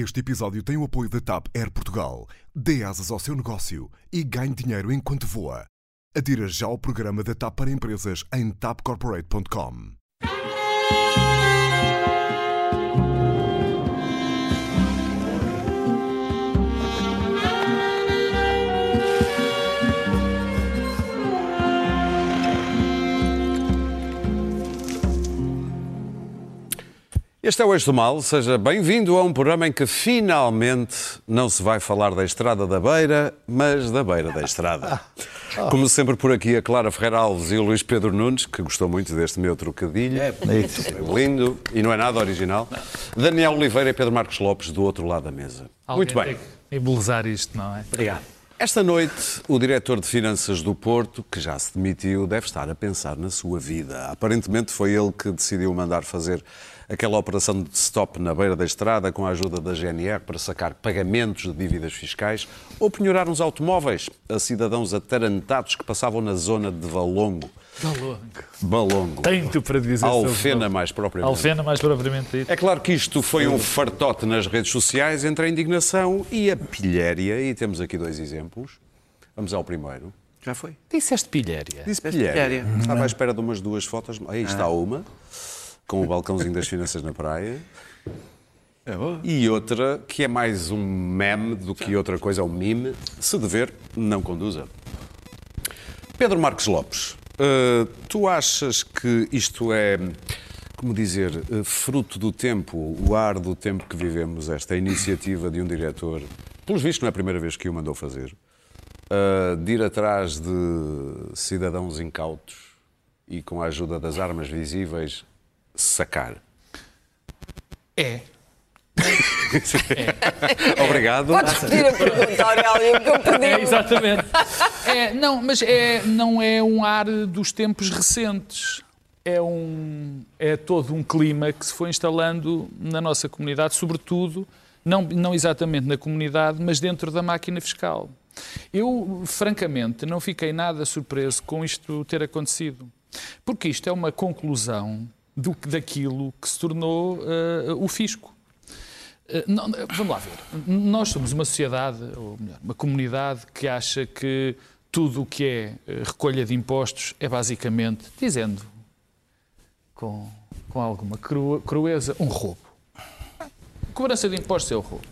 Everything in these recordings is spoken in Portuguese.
Este episódio tem o apoio da TAP Air Portugal. Dê asas ao seu negócio e ganhe dinheiro enquanto voa. Adira já ao programa da TAP para empresas em tapcorporate.com. Este é o Eixo do Mal, seja bem-vindo a um programa em que finalmente não se vai falar da Estrada da Beira, mas da Beira da Estrada. Como sempre por aqui a Clara Ferreira Alves e o Luís Pedro Nunes, que gostou muito deste meu trocadilho. É lindo e não é nada original. Daniel Oliveira e Pedro Marcos Lopes do outro lado da mesa. Alguém muito bem. tem que embelezar isto, não é? Obrigado. Esta noite, o diretor de Finanças do Porto, que já se demitiu, deve estar a pensar na sua vida. Aparentemente foi ele que decidiu mandar fazer aquela operação de stop na beira da estrada com a ajuda da GNR para sacar pagamentos de dívidas fiscais ou penhorar uns automóveis a cidadãos atarantados que passavam na zona de Valongo. Balongo. Balongo. Tenho-te para dizer Alfena, mais propriamente. Alfena, mais propriamente dito. É claro que isto foi um fartote nas redes sociais entre a indignação e a pilhéria, e temos aqui dois exemplos. Vamos ao primeiro. Já foi. Disseste pilhéria. Disse Disse pilhéria. pilhéria. Estava à espera de umas duas fotos. Aí está uma, com o balcãozinho das finanças na praia. É. E outra, que é mais um meme do que outra coisa, é um meme. Se dever, não conduza. Pedro Marcos Lopes, eh, tu achas que isto é, como dizer, eh, fruto do tempo, o ar do tempo que vivemos, esta iniciativa de um diretor, pelos vistos não é a primeira vez que o mandou fazer, eh, de ir atrás de cidadãos incautos e com a ajuda das armas visíveis sacar? É. Obrigado. Podes pedir a pergunta, Aurélio, que eu É, pedi. exatamente. É, não, mas é, não é um ar dos tempos recentes. É, um, é todo um clima que se foi instalando na nossa comunidade, sobretudo, não, não exatamente na comunidade, mas dentro da máquina fiscal. Eu, francamente, não fiquei nada surpreso com isto ter acontecido. Porque isto é uma conclusão do, daquilo que se tornou eh, o fisco. Uh, não, vamos lá ver. Nós somos uma sociedade, ou melhor, uma comunidade que acha que tudo o que é uh, recolha de impostos é basicamente, dizendo com, com alguma cru- crueza, um roubo. Cobrança de impostos é o roubo.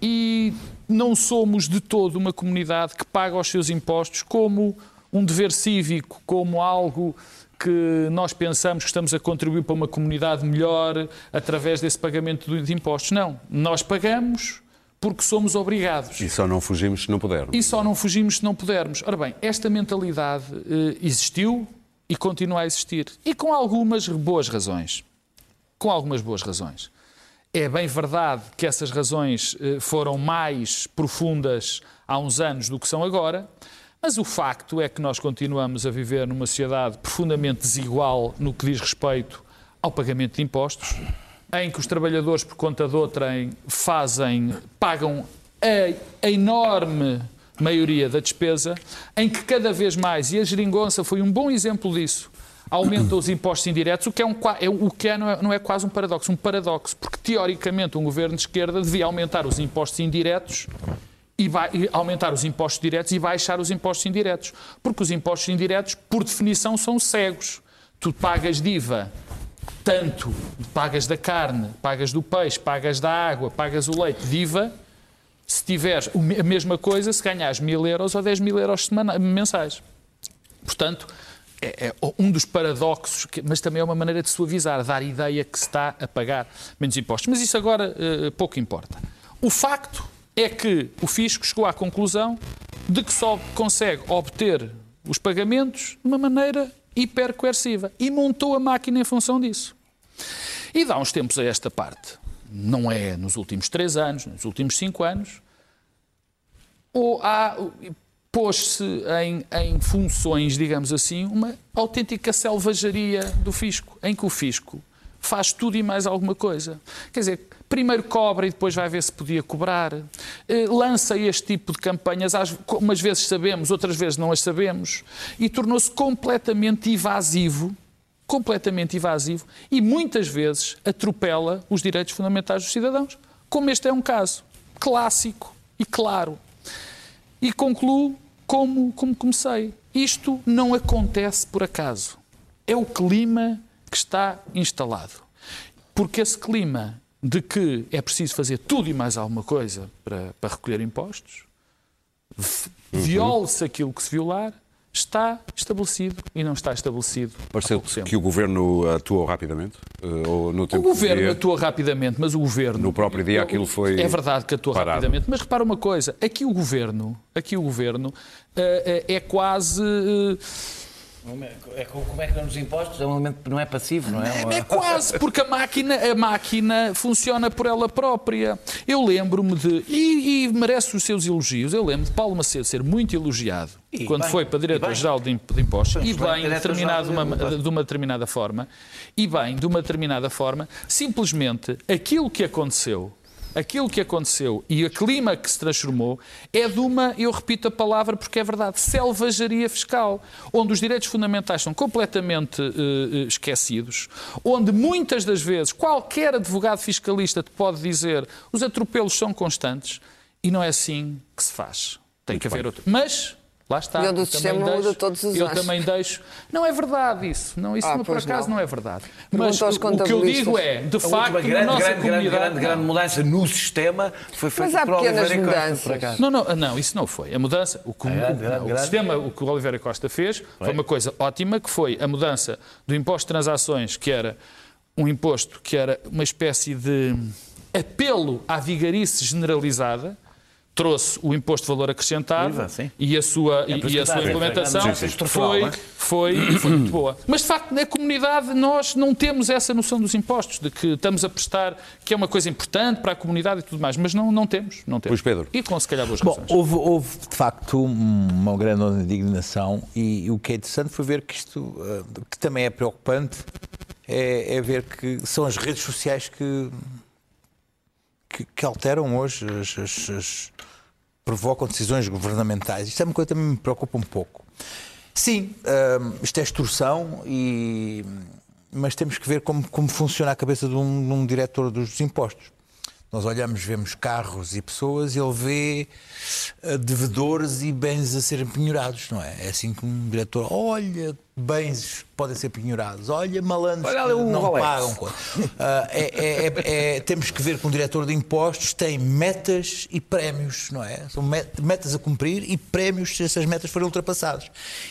E não somos de todo uma comunidade que paga os seus impostos como um dever cívico, como algo que nós pensamos que estamos a contribuir para uma comunidade melhor através desse pagamento de impostos. Não. Nós pagamos porque somos obrigados. E só não fugimos se não pudermos. E só não fugimos se não pudermos. Ora bem, esta mentalidade eh, existiu e continua a existir. E com algumas boas razões. Com algumas boas razões. É bem verdade que essas razões eh, foram mais profundas há uns anos do que são agora, mas o facto é que nós continuamos a viver numa sociedade profundamente desigual no que diz respeito ao pagamento de impostos, em que os trabalhadores por conta de outrem fazem, pagam a, enorme maioria da despesa, em que cada vez mais, e a geringonça foi um bom exemplo disso, aumenta os impostos indiretos, o que é, um, é, o que é, não, é, não é quase um paradoxo, um paradoxo, porque teoricamente um governo de esquerda devia aumentar os impostos indiretos e, vai, aumentar os impostos diretos e baixar os impostos indiretos. Porque os impostos indiretos, por definição, são cegos. Tu pagas de IVA tanto, pagas da carne, pagas do peixe, pagas da água, pagas o leite de IVA, se tiveres a mesma coisa, se ganhares mil euros ou 10 mil euros mensais. Portanto, é, é um dos paradoxos, mas também é uma maneira de suavizar, dar ideia que se está a pagar menos impostos. Mas isso agora eh, pouco importa. O facto é que o fisco chegou à conclusão de que só consegue obter os pagamentos de uma maneira hipercoerciva e montou a máquina em função disso. E dá uns tempos a esta parte, não é nos últimos três anos, nos últimos cinco anos, ou há, pôs-se em, em funções, digamos assim, uma autêntica selvageria do fisco, em que o fisco faz tudo e mais alguma coisa. Quer dizer, primeiro cobra e depois vai ver se podia cobrar. Eh, Lança este tipo de campanhas, umas vezes sabemos, outras vezes não as sabemos, e tornou-se completamente evasivo, completamente evasivo, e muitas vezes atropela os direitos fundamentais dos cidadãos, como este é um caso clássico e claro. E concluo como, como comecei. Isto não acontece por acaso. É o clima que está instalado. Porque esse clima de que é preciso fazer tudo e mais alguma coisa para, para recolher impostos, viole-se aquilo que se violar, está estabelecido e não está estabelecido. Pareceu que o governo atuou rapidamente? Eh, Ou no O tempo governo dia, atua rapidamente, mas o governo. No próprio dia aquilo foi É verdade que atua parado. rapidamente, mas repara uma coisa: aqui o governo, aqui o governo eh, eh, é quase. É co- como é que nos impostos? É um elemento que não é passivo, não é? É quase, porque a máquina, a máquina funciona por ela própria. Eu lembro-me de. E, e merece os seus elogios. Eu lembro de Paulo Macedo ser muito elogiado E quando bem, foi para diretor-geral de Imp- de Impostos. E bem, determinado de uma- de uma determinada forma. E bem, de uma determinada forma. Simplesmente aquilo que aconteceu. Aquilo que aconteceu e o clima que se transformou é de uma, eu repito a palavra porque é verdade, selvageria fiscal, onde os direitos fundamentais são completamente eh, esquecidos, onde muitas das vezes qualquer advogado fiscalista te pode dizer os atropelos são constantes e não é assim que se faz. Tem que haver outro. Mas, lá está. E onde o eu sistema também muda todos os Eu anos. também deixo. Não é verdade isso. Não, isso Ah, não, por acaso não. não. é verdade. Mas aos o que eu digo é, de A facto, última na grande, nossa grande, grande, comunidade. grande, grande mudança no sistema foi feita Mas há por Oliveira pequenas Costa, mudanças. por acaso. Não, não, não, isso não foi. A mudança, o, que, o- grande, grande, não, o grande. sistema, o que o Oliveira Costa fez foi uma coisa ótima, que foi a mudança do imposto de transações, que era um imposto que era uma espécie de apelo à vigarice generalizada, trouxe o imposto de valor acrescentado IVA, e a sua, É e, e a sua implementação. Estrutural, foi, é? foi, foi muito boa. Mas, de facto, na comunidade nós não temos essa noção dos impostos, de que estamos a prestar, que é uma coisa importante para a comunidade e tudo mais, mas não, não temos. Não temos. Pois, Pedro. E com, se calhar, boas Bom, razões. houve, houve, de facto uma grande onda de indignação e, o que é interessante foi ver que isto, eh, que também é preocupante, é, é ver que são as redes sociais que, que, que alteram hoje, as, as- as- provocam decisões governamentais. Isto é uma coisa que também me preocupa um pouco. Sim, hum, isto é extorsão, e, mas temos que ver como, como funciona a cabeça de um, de um diretor dos impostos. Nós olhamos, vemos carros e pessoas e ele vê eh, devedores e bens a serem penhorados, não é? É assim que um diretor olha bens podem ser penhorados, olha malandros Olha que não Rolex. pagam. Ah, é- é- é- temos que ver que um diretor de impostos tem metas e prémios, não é? São met- metas a cumprir e prémios se essas metas forem ultrapassadas.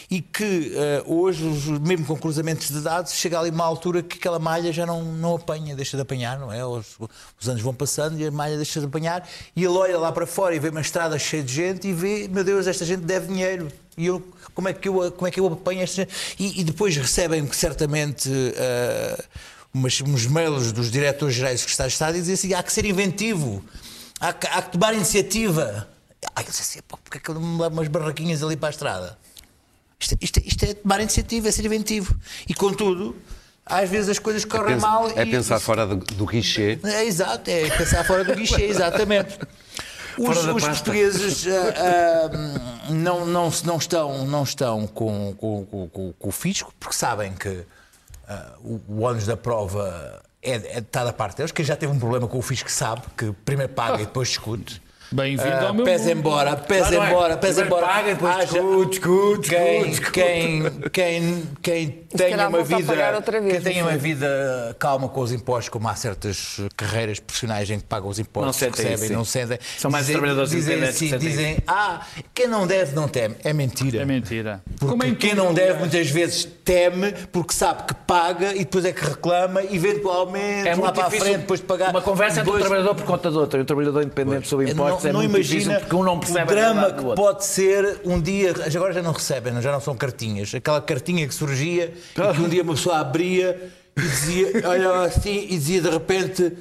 E que ah, hoje, mesmo com cruzamentos de dados, chega ali uma altura que aquela malha já não, não apanha, deixa de apanhar, não é? Os, os anos vão passando e a malha deixa de apanhar e ele olha lá para fora e vê uma estrada cheia de gente e vê, meu Deus, esta gente deve dinheiro. E eu, como, é que eu, como é que eu apanho esta? E, e depois recebem certamente ah, umas, uns mails dos diretores gerais que está de Estado e dizem assim: há que ser inventivo, há que, há que tomar iniciativa. Eu disse assim, porque é que eu não me levo umas barraquinhas ali para a estrada? Isto, isto- isto é tomar iniciativa, é ser inventivo. E contudo, às vezes as coisas correm Pensa- mal. é e- pensar fora do, do guichê. é exato, é pensar fora do guichê, exatamente. Os, os portugueses ah, não, não, não estão, não estão com, com, com- com- o fisco, porque sabem que ah, o, o ônus da prova é, é, está da parte deles. Quem já teve um problema com o fisco sabe que primeiro paga e depois discute. Bem-vindo Ah, ao meu pese mundo. embora, Não, não é. embora, pese Primeiro embora. paga e depois haja- discute, discute, quem, discute, quem, quem, quem tenha calhar uma vida, vez, quem tenha não uma vida calma com os impostos, como há certas carreiras profissionais em que pagam os impostos, Não sentem recebem, isso, não sentem. São mais dizem, trabalhadores dizem assim, dizem, ah, quem não deve não teme. É mentira. É mentira. Porque Como em quem não deve muitas vezes teme porque sabe que paga e depois é que reclama, eventualmente É lá muito para a difícil. frente, depois de pagar. Uma conversa entre um trabalhador por conta do outro e um trabalhador independente sobre impostos não, é não imagina porque um não percebe o drama que pode ser um dia. Agora já não recebem, já não são cartinhas. Aquela cartinha que surgia e que um dia uma pessoa abria e dizia, olha assim, e dizia de repente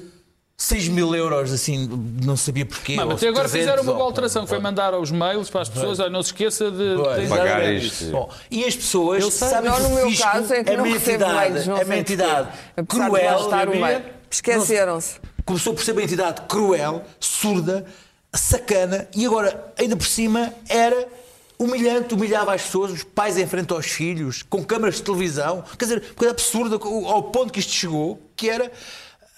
6 mil euros, assim, não sabia porquê. Mas até agora 300, fizeram uma boa alteração, que foi mandar aos mails para as pessoas, olha, não se esqueça de... De- Pagar isto. Bom, e as pessoas Eu sei. sabem Não, no meu fisco caso é que é não entidade, mails, não é uma entidade cruel. Esqueceram-se. começou por ser uma entidade cruel, surda, sacana e agora, ainda por cima, era humilhante, humilhava as pessoas, os pais em frente aos filhos, com câmaras de televisão. Quer dizer, coisa absurda, ao ponto que isto chegou, que era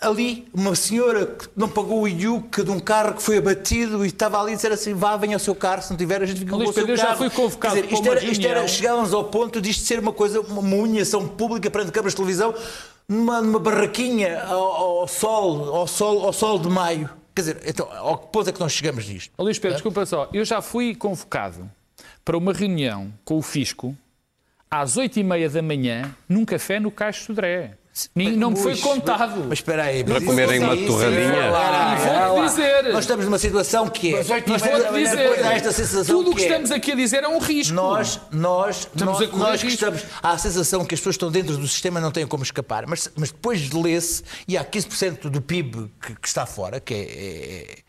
ali uma senhora que não pagou o IUC de um carro que foi abatido e estava ali a dizer assim: vá, venha ao seu carro, se não tiver, a gente fica com o seu Pedro, eu já carro. fui convocado Quer dizer, isto era, isto era, chegávamos ao ponto de isto ser uma coisa, uma, uma unhação pública perante câmaras de televisão, numa, numa barraquinha ao, ao sol, ao sol, ao sol de maio. Quer dizer, então, ao que ponto é que nós chegamos nisto? Ó, Luís Pedro, desculpa só. Eu já fui convocado para uma reunião com o Fisco às oito e meia da manhã num café no Caixo Sodré. Nem- Não me foi contado. Mas espera aí. Para comerem uma isso- torradinha. E lá, vou-te dizer. Nós estamos numa situação que é. Mas vou-te depois dizer. há esta sensação Tudo o que é- estamos aqui a dizer é um risco. Nós, nós, Estamos nós, a correr nós que risco. estamos, há a sensação que as pessoas estão dentro do sistema e não têm como escapar, mas, mas depois lê-se e há 15% do PIB que, que está fora, que é, é- é-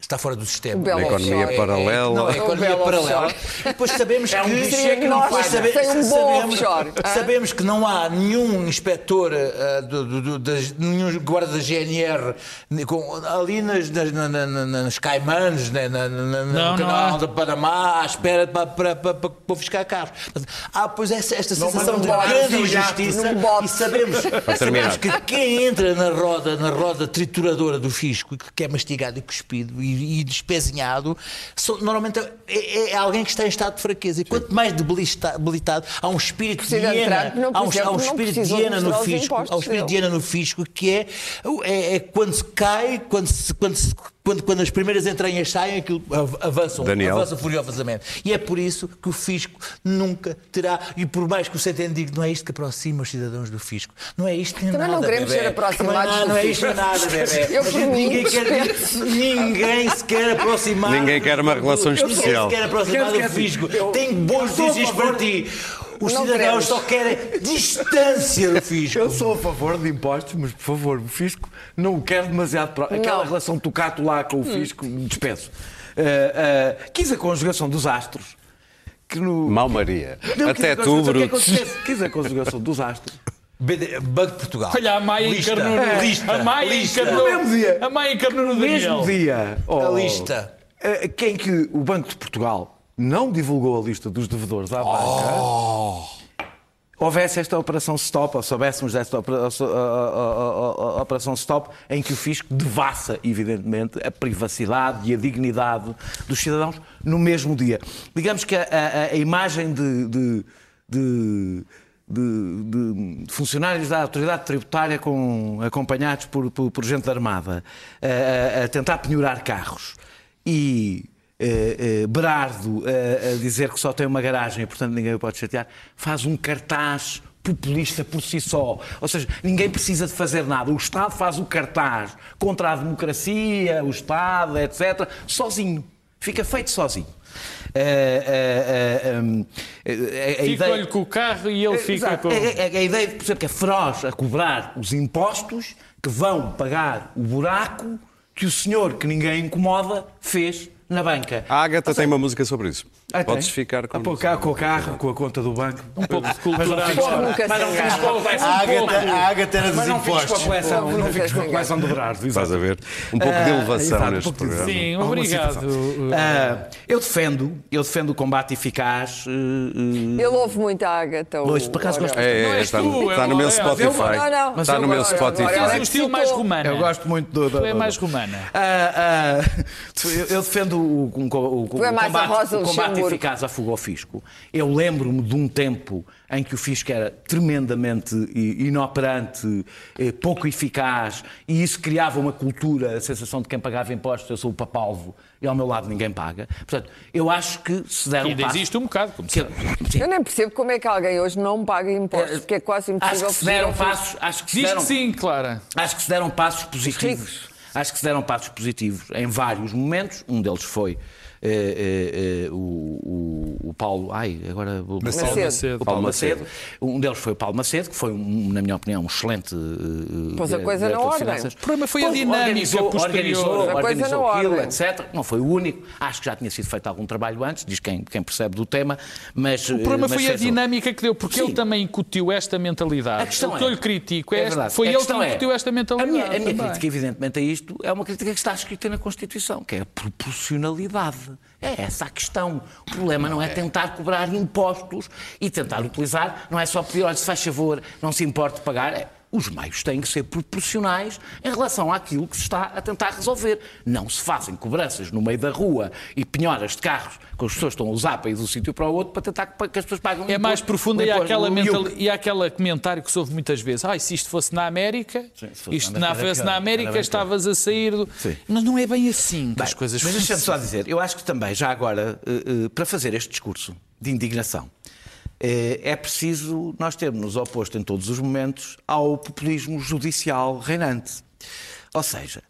está fora do sistema. Belo economia offshore. paralela. Não, é a O economia belo paralela. offshore. Depois sabemos que, Seria que nós depois sabe- tem um bom sabemos, sabemos que não há nenhum inspetor ah, do, do- do- das- nenhum guarda da GNR com- ali nas, nas, na- na- na- nas Caimãs, na- na- na- na- Não, no não canal de Panamá, à espera para, para, para, para, para fiscar carros. Há, pois, essa, esta sensação mas de grande injustiça e sabemos, sabemos que quem entra na roda, na roda trituradora do fisco, que é mastigado e cuspido e, e despezinhado, são- normalmente é, é alguém que está em estado de fraqueza. E quanto mais debilitado, há um espírito de hiena, há um, há um espírito de hiena no fisco, há um espírito de hiena no fisco que é, é, é quando se cai, quando, se, quando, se- quando, quando as primeiras entranhas saem, aquilo av- avançam, Daniel. avança furiosamente. E é por isso que o fisco nunca terá, e por mais que o Centeno diga, não é isto que aproxima os cidadãos do fisco. Não é isto nem Também nada, não queremos bebé. ser aproximados Não é, não é isto nem nada, bebé. Eu, mim, ninguém, quer, ninguém se quer aproximar. Ninguém quer uma relação Ninguém especial. se quer aproximar do fisco. eu- Tem bons notícias para ti. Os Não cidadãos queremos. só querem distância do fisco. Eu sou a favor de impostos, mas por favor, o fisco não o quer demasiado próximo. Aquela relação tocato lá com o fisco, dispenso. Uh, uh, quis a conjugação dos astros. Que no... Mal Maria. Não, Até quis a tu, que Bruto. Quis a conjugação dos astros. BD Banco de Portugal. Olha, a Maia Lista. encarnou no... Lista. A Maia Lista. encarnou... No mesmo dia. A Maia encarnou no No Daniel. mesmo dia, oh, A lista. uh, que em que o Banco de Portugal não divulgou a lista dos devedores à banca, houvesse esta operação stop, ou soubéssemos desta operação stop, em que o fisco devassa, evidentemente, a privacidade e a dignidade dos cidadãos no mesmo dia. Digamos que a, a- a imagem de- de- de de, de funcionários da autoridade tributária com, acompanhados por, por, por gente armada a, a- a tentar penhorar carros e eh, eh, Berardo eh, a dizer que só tem uma garagem e portanto ninguém o pode chatear, faz um cartaz populista por si só. Ou seja, ninguém precisa de fazer nada. O Estado faz o cartaz contra a democracia, o Estado, etc., sozinho. Fica feito sozinho. Eh, eh, eh, hum, eh, a- a ideia- Fica-lhe com o carro e ele fica Exato. com... É, é- é a ideia de por exemplo, que é feroz a cobrar os impostos que vão pagar o buraco que o senhor que ninguém incomoda fez na banca. A Agatha tem uma música sobre isso. Ah, tem? Podes ficar com. Ah, pô, cá, com o carro, com a conta do banco. Um pouco de cultura. Mas não fiques com- a engana. coleção. A Ágata, Ágata era dos Mas não fiques com a impostos. não fiques com a coleção de Berardo. Estás a ver? Um pouco de Ah, elevação neste programa. Sim, Alguma obrigado. Ah, eu defendo, eu defendo o combate eficaz. eh, Ele ouve muito a Agatha. o- Pois, por acaso o- gosto- É, é, está, é está o no meu. Spotify. Não, não. Está no meu Spotify. Tens um estilo mais romano. Eu gosto muito do. do- Tu é do- mais romana. Ah, ah, eu defendo o, é combate, Rosa o combate Luxemburgo. eficaz à fuga ao fisco. Eu lembro-me de um tempo em que o fisco era tremendamente i- inoperante, eh, pouco eficaz, e isso criava uma cultura, a sensação de quem pagava impostos, eu sou o papalvo, e ao meu lado ninguém paga. Portanto, eu acho que se der um Ainda passo... existe um bocado, como que-. Eu nem percebo como é que alguém hoje não paga impostos, porque é quase Acho impossível que se deram passos, acho que se Diz deram, que sim, Clara. Acho que se deram passos positivos. Acho que se deram passos positivos em vários momentos. Um deles foi eh, eh, eh, o, o- o Paulo. Ai, agora. vou- Macedo. Macedo. O Paulo Macedo. Um deles foi o Paulo Macedo, que foi, um, na minha opinião, um excelente. eh, Pôs a coisa na ordem. finanças. O problema foi a Pôs- dinâmica organizou, organizou, a organizou na aquilo, ordem. etc. Não foi o único. Acho que já tinha sido feito algum trabalho antes, diz quem, quem percebe do tema. Mas, O problema mas foi a dinâmica que deu, porque Sim. ele também incutiu esta mentalidade. A questão o que é- eu lhe critico é, É verdade. foi A ele que questão é, incutiu esta A mentalidade. minha, a minha crítica, evidentemente, a isto é uma crítica que está escrita na Constituição, que é a proporcionalidade. É essa a questão. O problema não é tentar cobrar impostos e tentar utilizar, não é só pedir, olha, se faz favor, não se importe pagar. É, os meios têm que ser proporcionais em relação àquilo que se está a tentar resolver. Não se fazem cobranças no meio da rua e penhoras de carros que as pessoas estão a usar para ir de um sítio para o outro para tentar que as pessoas paguem um É mais profunda e aquela mental... E há aquele comentário que se ouve muitas vezes. Ah, se isto fosse na América, Sim, se fosse isto na fosse na América estavas a sair do. Sim. Mas não é bem assim que Bem, as coisas Mas deixa-me só dizer, eu acho que também, já agora, eh, eh, para fazer este discurso de indignação, é preciso nós termos oposto em todos os momentos ao populismo judicial reinante. Ou seja,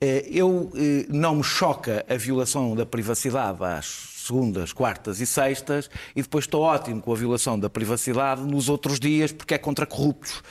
eh, eu eh, não me choca a violação da privacidade às segundas, quartas e sextas e depois estou ótimo com a violação da privacidade nos outros dias porque é contra corruptos.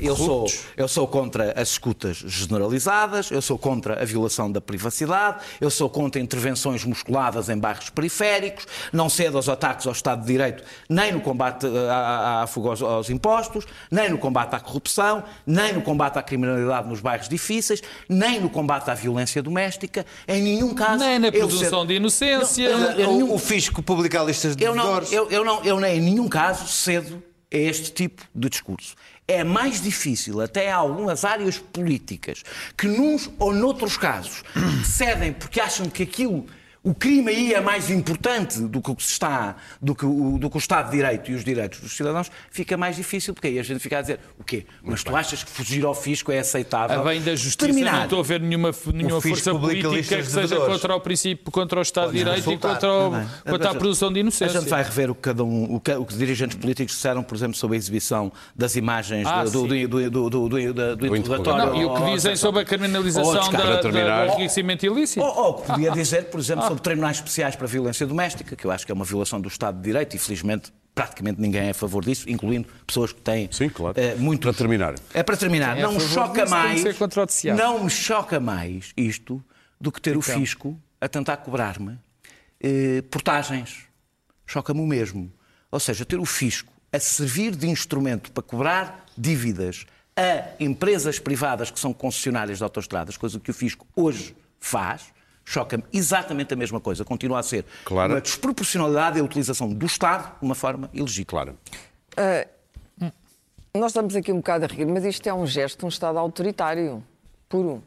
Eh, eh, eu, sou, eu sou contra as escutas generalizadas, eu sou contra a violação da privacidade, eu sou contra intervenções musculadas em bairros periféricos, não cedo aos ataques ao Estado de Direito, nem no combate eh, à, à fuga aos, aos impostos, nem no combate à corrupção, nem no combate à criminalidade nos bairros difíceis, nem no combate à violência doméstica, em nenhum caso. Nem na eu presunção cedo- de inocência. Não, eu- eu- O, o fisco publica listas de eu não, eu, eu não, eu nem em nenhum caso cedo a este tipo de discurso. É mais difícil, até em algumas áreas políticas, que nuns ou noutros casos cedem porque acham que aquilo, o crime aí é mais importante do que o que se está, do que o, do que o Estado de Direito e os direitos dos cidadãos, fica mais difícil, porque aí a gente fica a dizer o quê? Mas tu achas que fugir ao fisco é aceitável? A bem da justiça, Terminar. não estou a ver nenhuma, nenhuma força política que seja devedores. contra o princípio, contra o Estado de Direito e contra, o, Também. contra a presunção de A inocência. gente vai rever o que, cada um, o que, o que os dirigentes políticos disseram, por exemplo, sobre a exibição das imagens Ah, do, do, do, do, do, do, do, do interrogatório. Não, e o que dizem sobre a criminalização da, do enriquecimento ilícito? Ou, ou o que podia dizer, por exemplo, sobre tribunais especiais para a violência doméstica, que eu acho que é uma violação do Estado de Direito e, felizmente, praticamente ninguém é a favor disso, incluindo pessoas que têm Sim, claro. eh, muito. Para terminar. É para terminar. É não me choca mais. o. Não me choca mais isto do que ter o Então. fisco a tentar cobrar-me eh, portagens. Choca-me o mesmo. Ou seja, ter o fisco a servir de instrumento para cobrar dívidas a empresas privadas que são concessionárias de autoestradas, coisa que o fisco hoje faz, choca-me exatamente a mesma coisa. Continua a ser Claro. uma desproporcionalidade e a utilização do Estado de uma forma ilegítima. Claro. Nós estamos aqui um bocado a rir, mas isto é um gesto de um Estado autoritário, puro.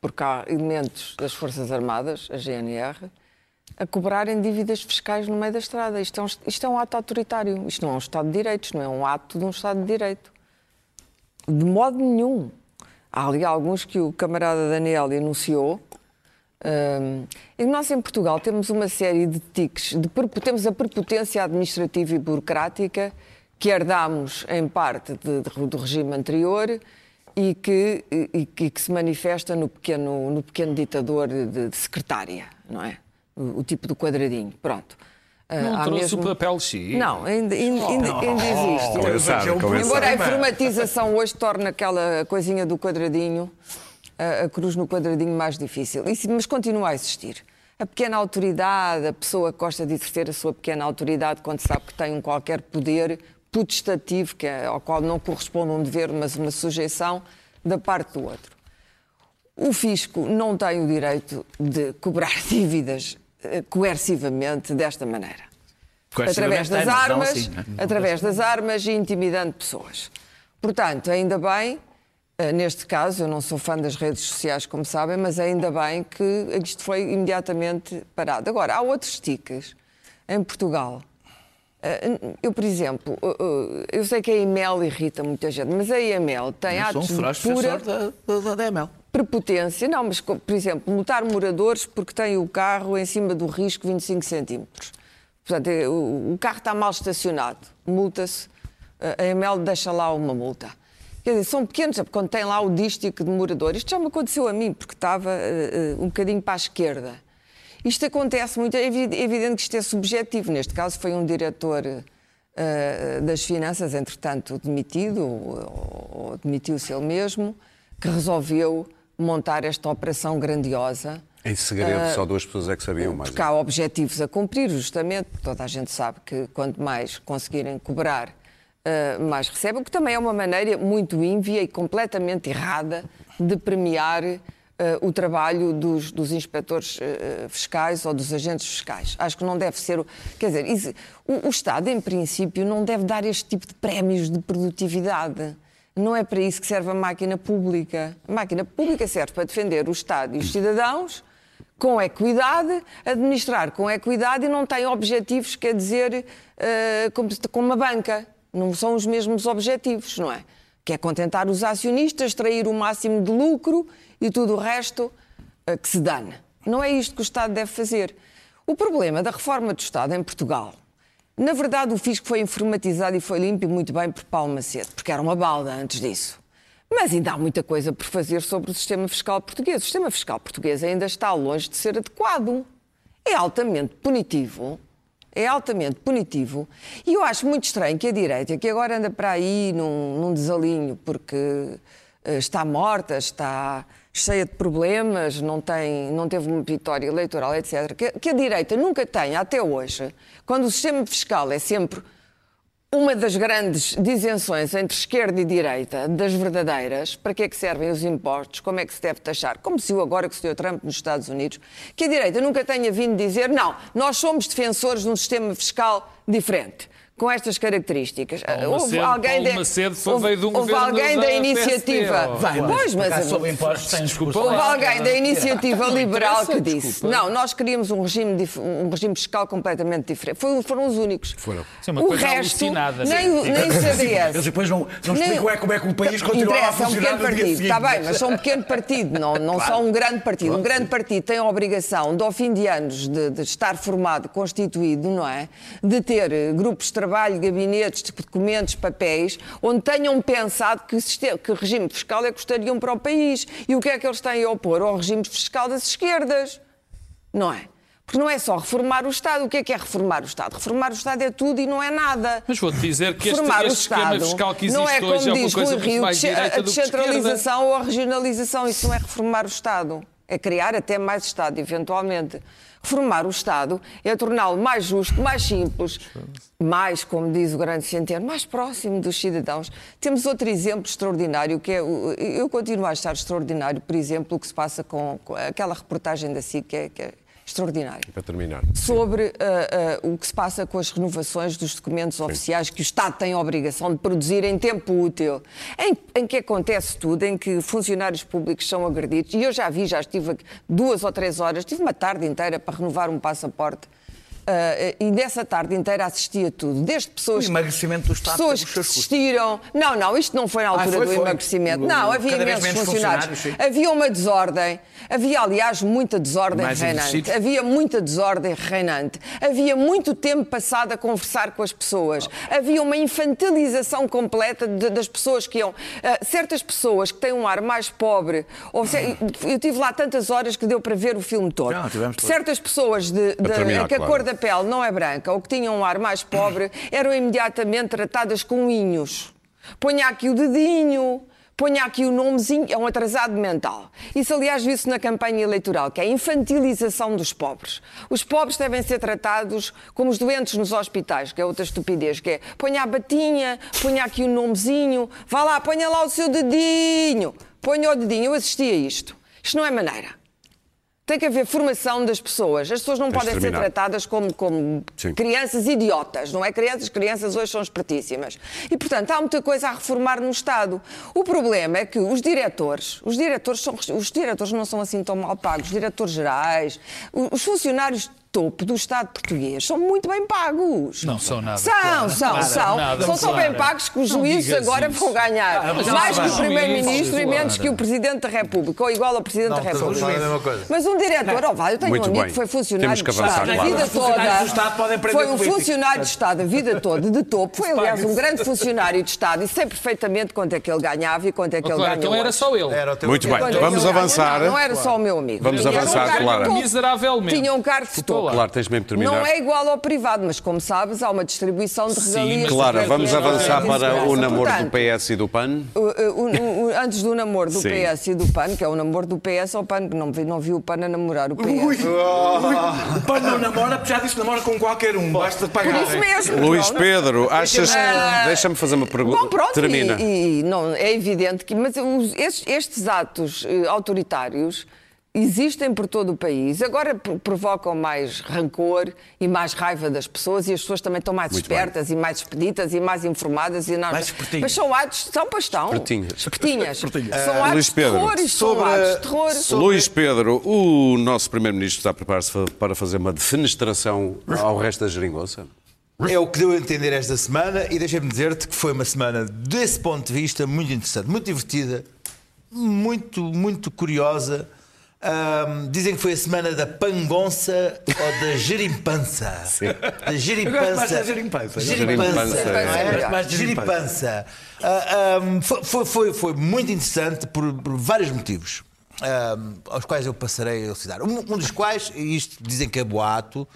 Porque há elementos das Forças Armadas, a GNR, a cobrarem dívidas fiscais no meio da estrada. Isto é um, isto é um ato autoritário. Isto não é um Estado de Direito, isto não é um ato de um Estado de Direito. De modo nenhum. Há ali alguns que o camarada Daniel enunciou. E nós em Portugal temos uma série de tiques, de, temos a prepotência administrativa e burocrática que herdámos em parte de- de- do regime anterior e que, e, e que- se manifesta no pequeno, no pequeno ditador de, de secretária, não é? O, o tipo do quadradinho, pronto. Ah, Não há trouxe o papel X. Não, ainda, ainda, ainda- ainda existe. Compensar. Embora a informatização hoje torne aquela coisinha do quadradinho, a, a cruz no quadradinho mais difícil. Isso- mas continua a existir. A pequena autoridade, a pessoa que gosta de exercer a sua pequena autoridade quando sabe que tem um qualquer poder putestativo, que é, ao qual não corresponde um dever, mas uma sujeição da parte do outro. O fisco não tem o direito de cobrar dívidas eh, coercivamente desta maneira através das armas, assim, né? através das armas e intimidando pessoas. Portanto, ainda bem, neste caso, eu não sou fã das redes sociais, como sabem, mas ainda bem que isto foi imediatamente parado. Agora, há outros tiques em Portugal. Eh, Eu, por exemplo, eh, eh, eu sei que a EML irrita muita gente, mas a EML tem um atos de pura da, da, da prepotência. Não, mas, por exemplo, multar moradores porque têm o carro em cima do risco 25 centímetros. Portanto, é, o, o carro está mal estacionado, multa-se, a EML deixa lá uma multa. Quer dizer, são pequenos, quando tem lá o dístico de morador. Isto já me aconteceu a mim, porque estava eh, um bocadinho para a esquerda. Isto acontece muito, é é evidente que isto é subjetivo. Neste caso foi um diretor eh, das finanças, entretanto demitido, ou, ou demitiu-se ele mesmo, que resolveu montar esta operação grandiosa. Em segredo, só duas pessoas é que sabiam mais. Porque há objetivos a cumprir, justamente, porque toda a gente sabe que quanto mais conseguirem cobrar, eh, mais recebem, o que também é uma maneira muito ínvia e completamente errada de premiar eh, o trabalho dos, dos inspectores eh, fiscais ou dos agentes fiscais. Acho que não deve ser. Quer dizer, isso- o, o Estado, em princípio, não deve dar este tipo de prémios de produtividade. Não é para isso que serve a máquina pública. A máquina pública serve para defender o Estado e os cidadãos com equidade, administrar com equidade e não tem objetivos, quer dizer, eh, como, como uma banca. Não são os mesmos objetivos, não é? Que é contentar os acionistas, extrair o máximo de lucro e tudo o resto eh, que se dane. Não é isto que o Estado deve fazer. O problema da reforma do Estado em Portugal, na verdade, o fisco foi informatizado e foi limpo e muito bem por Paulo Macedo, porque era uma balda antes disso. Mas ainda há muita coisa por fazer sobre o sistema fiscal português. O sistema fiscal português ainda está longe de ser adequado. É altamente punitivo. É altamente punitivo. E eu acho muito estranho que a direita, que agora anda para aí num, num desalinho porque eh, está morta, está cheia de problemas, não, tem, não teve uma vitória eleitoral, etc., que, que a direita nunca tenha, até hoje, quando o sistema fiscal é sempre uma das grandes disenções entre esquerda e direita, das verdadeiras, para que é que servem os impostos, como é que se deve taxar, como se o agora que se deu Trump nos Estados Unidos, que a direita nunca tenha vindo dizer, não, nós somos defensores de um sistema fiscal diferente. Com estas características. Paulo houve Macedo- alguém, Paulo Macedo houve, de um houve alguém da iniciativa. Vai, pois, mas sobre impostos. Houve alguém da iniciativa liberal que disse: desculpa. não, nós queríamos um regime, dif- um regime fiscal completamente diferente. Foi- foram os únicos. Foram. Uma o coisa resto, alucinada. nem, o- nem o CDS. Eles depois não, não Nem- explicam é como é que o país continua a Interessa, é um funcionar pequeno partido. Está bem, mas são um pequeno partido, não, não são um grande partido. Um grande partido tem a obrigação, de, ao fim de anos, de, de estar formado, constituído, não é? De ter grupos de trabalho, gabinetes, de documentos, papéis, onde tenham pensado que, siste- que regime fiscal é que gostariam para o país. E o que é que eles têm a opor ao regime fiscal das esquerdas? Não é? Porque não é só reformar o Estado. O que é que é reformar o Estado? Reformar o Estado é tudo e não é nada. Mas vou-te dizer que este, Reformar o este esquema fiscal que existe não é hoje como é uma diz coisa Rui muito Rio, a descentralização ou a regionalização. Isso não é reformar o Estado. É criar até mais Estado, eventualmente. Reformar o Estado é torná-lo mais justo, mais simples, mais, como diz o grande Centeno, mais próximo dos cidadãos. Temos outro exemplo extraordinário, que é, eu continuo a achar extraordinário, por exemplo, o que se passa com, com aquela reportagem da SIC, que é, que é extraordinário Para terminar. sobre ah, ah, o que se passa com as renovações dos documentos oficiais que o Estado tem a obrigação de produzir em tempo útil, em, em que acontece tudo, em que funcionários públicos são agredidos. E eu já vi, já estive duas ou três horas, tive uma tarde inteira para renovar um passaporte. Ah, e nessa tarde inteira assisti a tudo, desde pessoas, O emagrecimento do Estado pessoas que desistiram. Não, não, isto não foi na altura foi, do foi. emagrecimento. O- Não, havia imensos menos funcionários. funcionários. Havia uma desordem, havia, aliás, muita desordem Mais reinante. envelhecidos. Havia muita desordem reinante. Havia muito tempo passado a conversar com as pessoas. Havia uma infantilização completa de- das pessoas que iam. ah, certas pessoas que têm um ar mais pobre. Ou se- eu tive lá tantas horas que deu para ver o filme todo. Todos. certas pessoas de, de- terminar, que a claro. cor da pele não é branca ou que tinham um ar mais pobre eram imediatamente tratadas com inhos. Ponha aqui o dedinho. Ponha aqui o nomezinho, é um atrasado mental. Isso, aliás, viu-se na campanha eleitoral, que é a infantilização dos pobres. Os pobres devem ser tratados como os doentes nos hospitais, que é outra estupidez, que é ponha a batinha, ponha aqui o nomezinho, vá lá, ponha lá o seu dedinho, ponha o dedinho. Eu assisti a isto. Isto não é maneira. Tem que haver formação das pessoas. As pessoas não Tens de podem ser tratadas como, como Sim. crianças idiotas, não é? Crianças, crianças hoje são espertíssimas. E, portanto, há muita coisa a reformar no Estado. O problema é que os diretores, os diretores, são, os diretores não são assim tão mal pagos, os diretores gerais, os funcionários topo do Estado português são muito bem pagos. Não são nada, São, Clara. são, Nada, são. nada, são tão bem pagos que os Não juízes agora isso. vão ganhar Ah, mas mais não que o Primeiro-Ministro e menos que o Presidente da República, ou igual ao Presidente da todos República. a coisa. Mas um diretor, ó, vá, eu tenho Muito um amigo bem. que foi funcionário que de avançar, Estado a Clara. vida toda. Foi um funcionário de Estado a vida toda, de topo. Foi, aliás, um grande funcionário de Estado e sei perfeitamente quanto é que ele ganhava e quanto é que ele Claro, ganhou. então era só ele. Muito bem, é vamos avançar. Não, não era só o meu amigo. Vamos Tinha um avançar, de topo. Miseravelmente. Tinha um cargo de topo. Claro, tens mesmo terminar. Não é igual ao privado, mas como sabes, há uma distribuição de Sim, regalias. Clara, de vamos avançar para o namoro do PS e do PAN. o- o- o- antes do namoro do Sim. PS e do PAN, que é o namoro do PS ao PAN, que não, vi- não viu o PAN a namorar o PS. Ui, ui, o pai não namora, porque já disse que namora com qualquer um. Basta Por pagar. isso mesmo. Luís pronto. Pedro, achas que. Deixa-me fazer uma pergunta. Bom, pronto, Termina. E, e não, é evidente que. Mas estes, estes atos eh, autoritários existem por todo o país. Agora pro- provocam mais rancor e mais raiva das pessoas e as pessoas também estão mais Muito espertas e mais expeditas e mais informadas. E não... Mais espertinhas. Mas são atos, são pastão. Espertinhas. Espertinhas. São Ah, atos Luís de Pedro, terror. Isto são sobre- atos de terror. Luís Pedro, o nosso Primeiro-Ministro está a preparar-se para fazer uma defenestração ao resto da geringonça? É o que deu a entender esta semana e deixa-me dizer-te que foi uma semana, desse ponto de vista, muito interessante, muito divertida, muito, muito curiosa. Ahm, dizem que foi a semana da pangonça ou da gerimpança. Mais da gerimpança. gerimpança. Gerimpança. Gerimpança. Ah, foi, foi, foi, muito interessante por, por vários motivos. ahm, aos quais eu passarei a elucidar. Um, um dos quais, e isto dizem que é boato,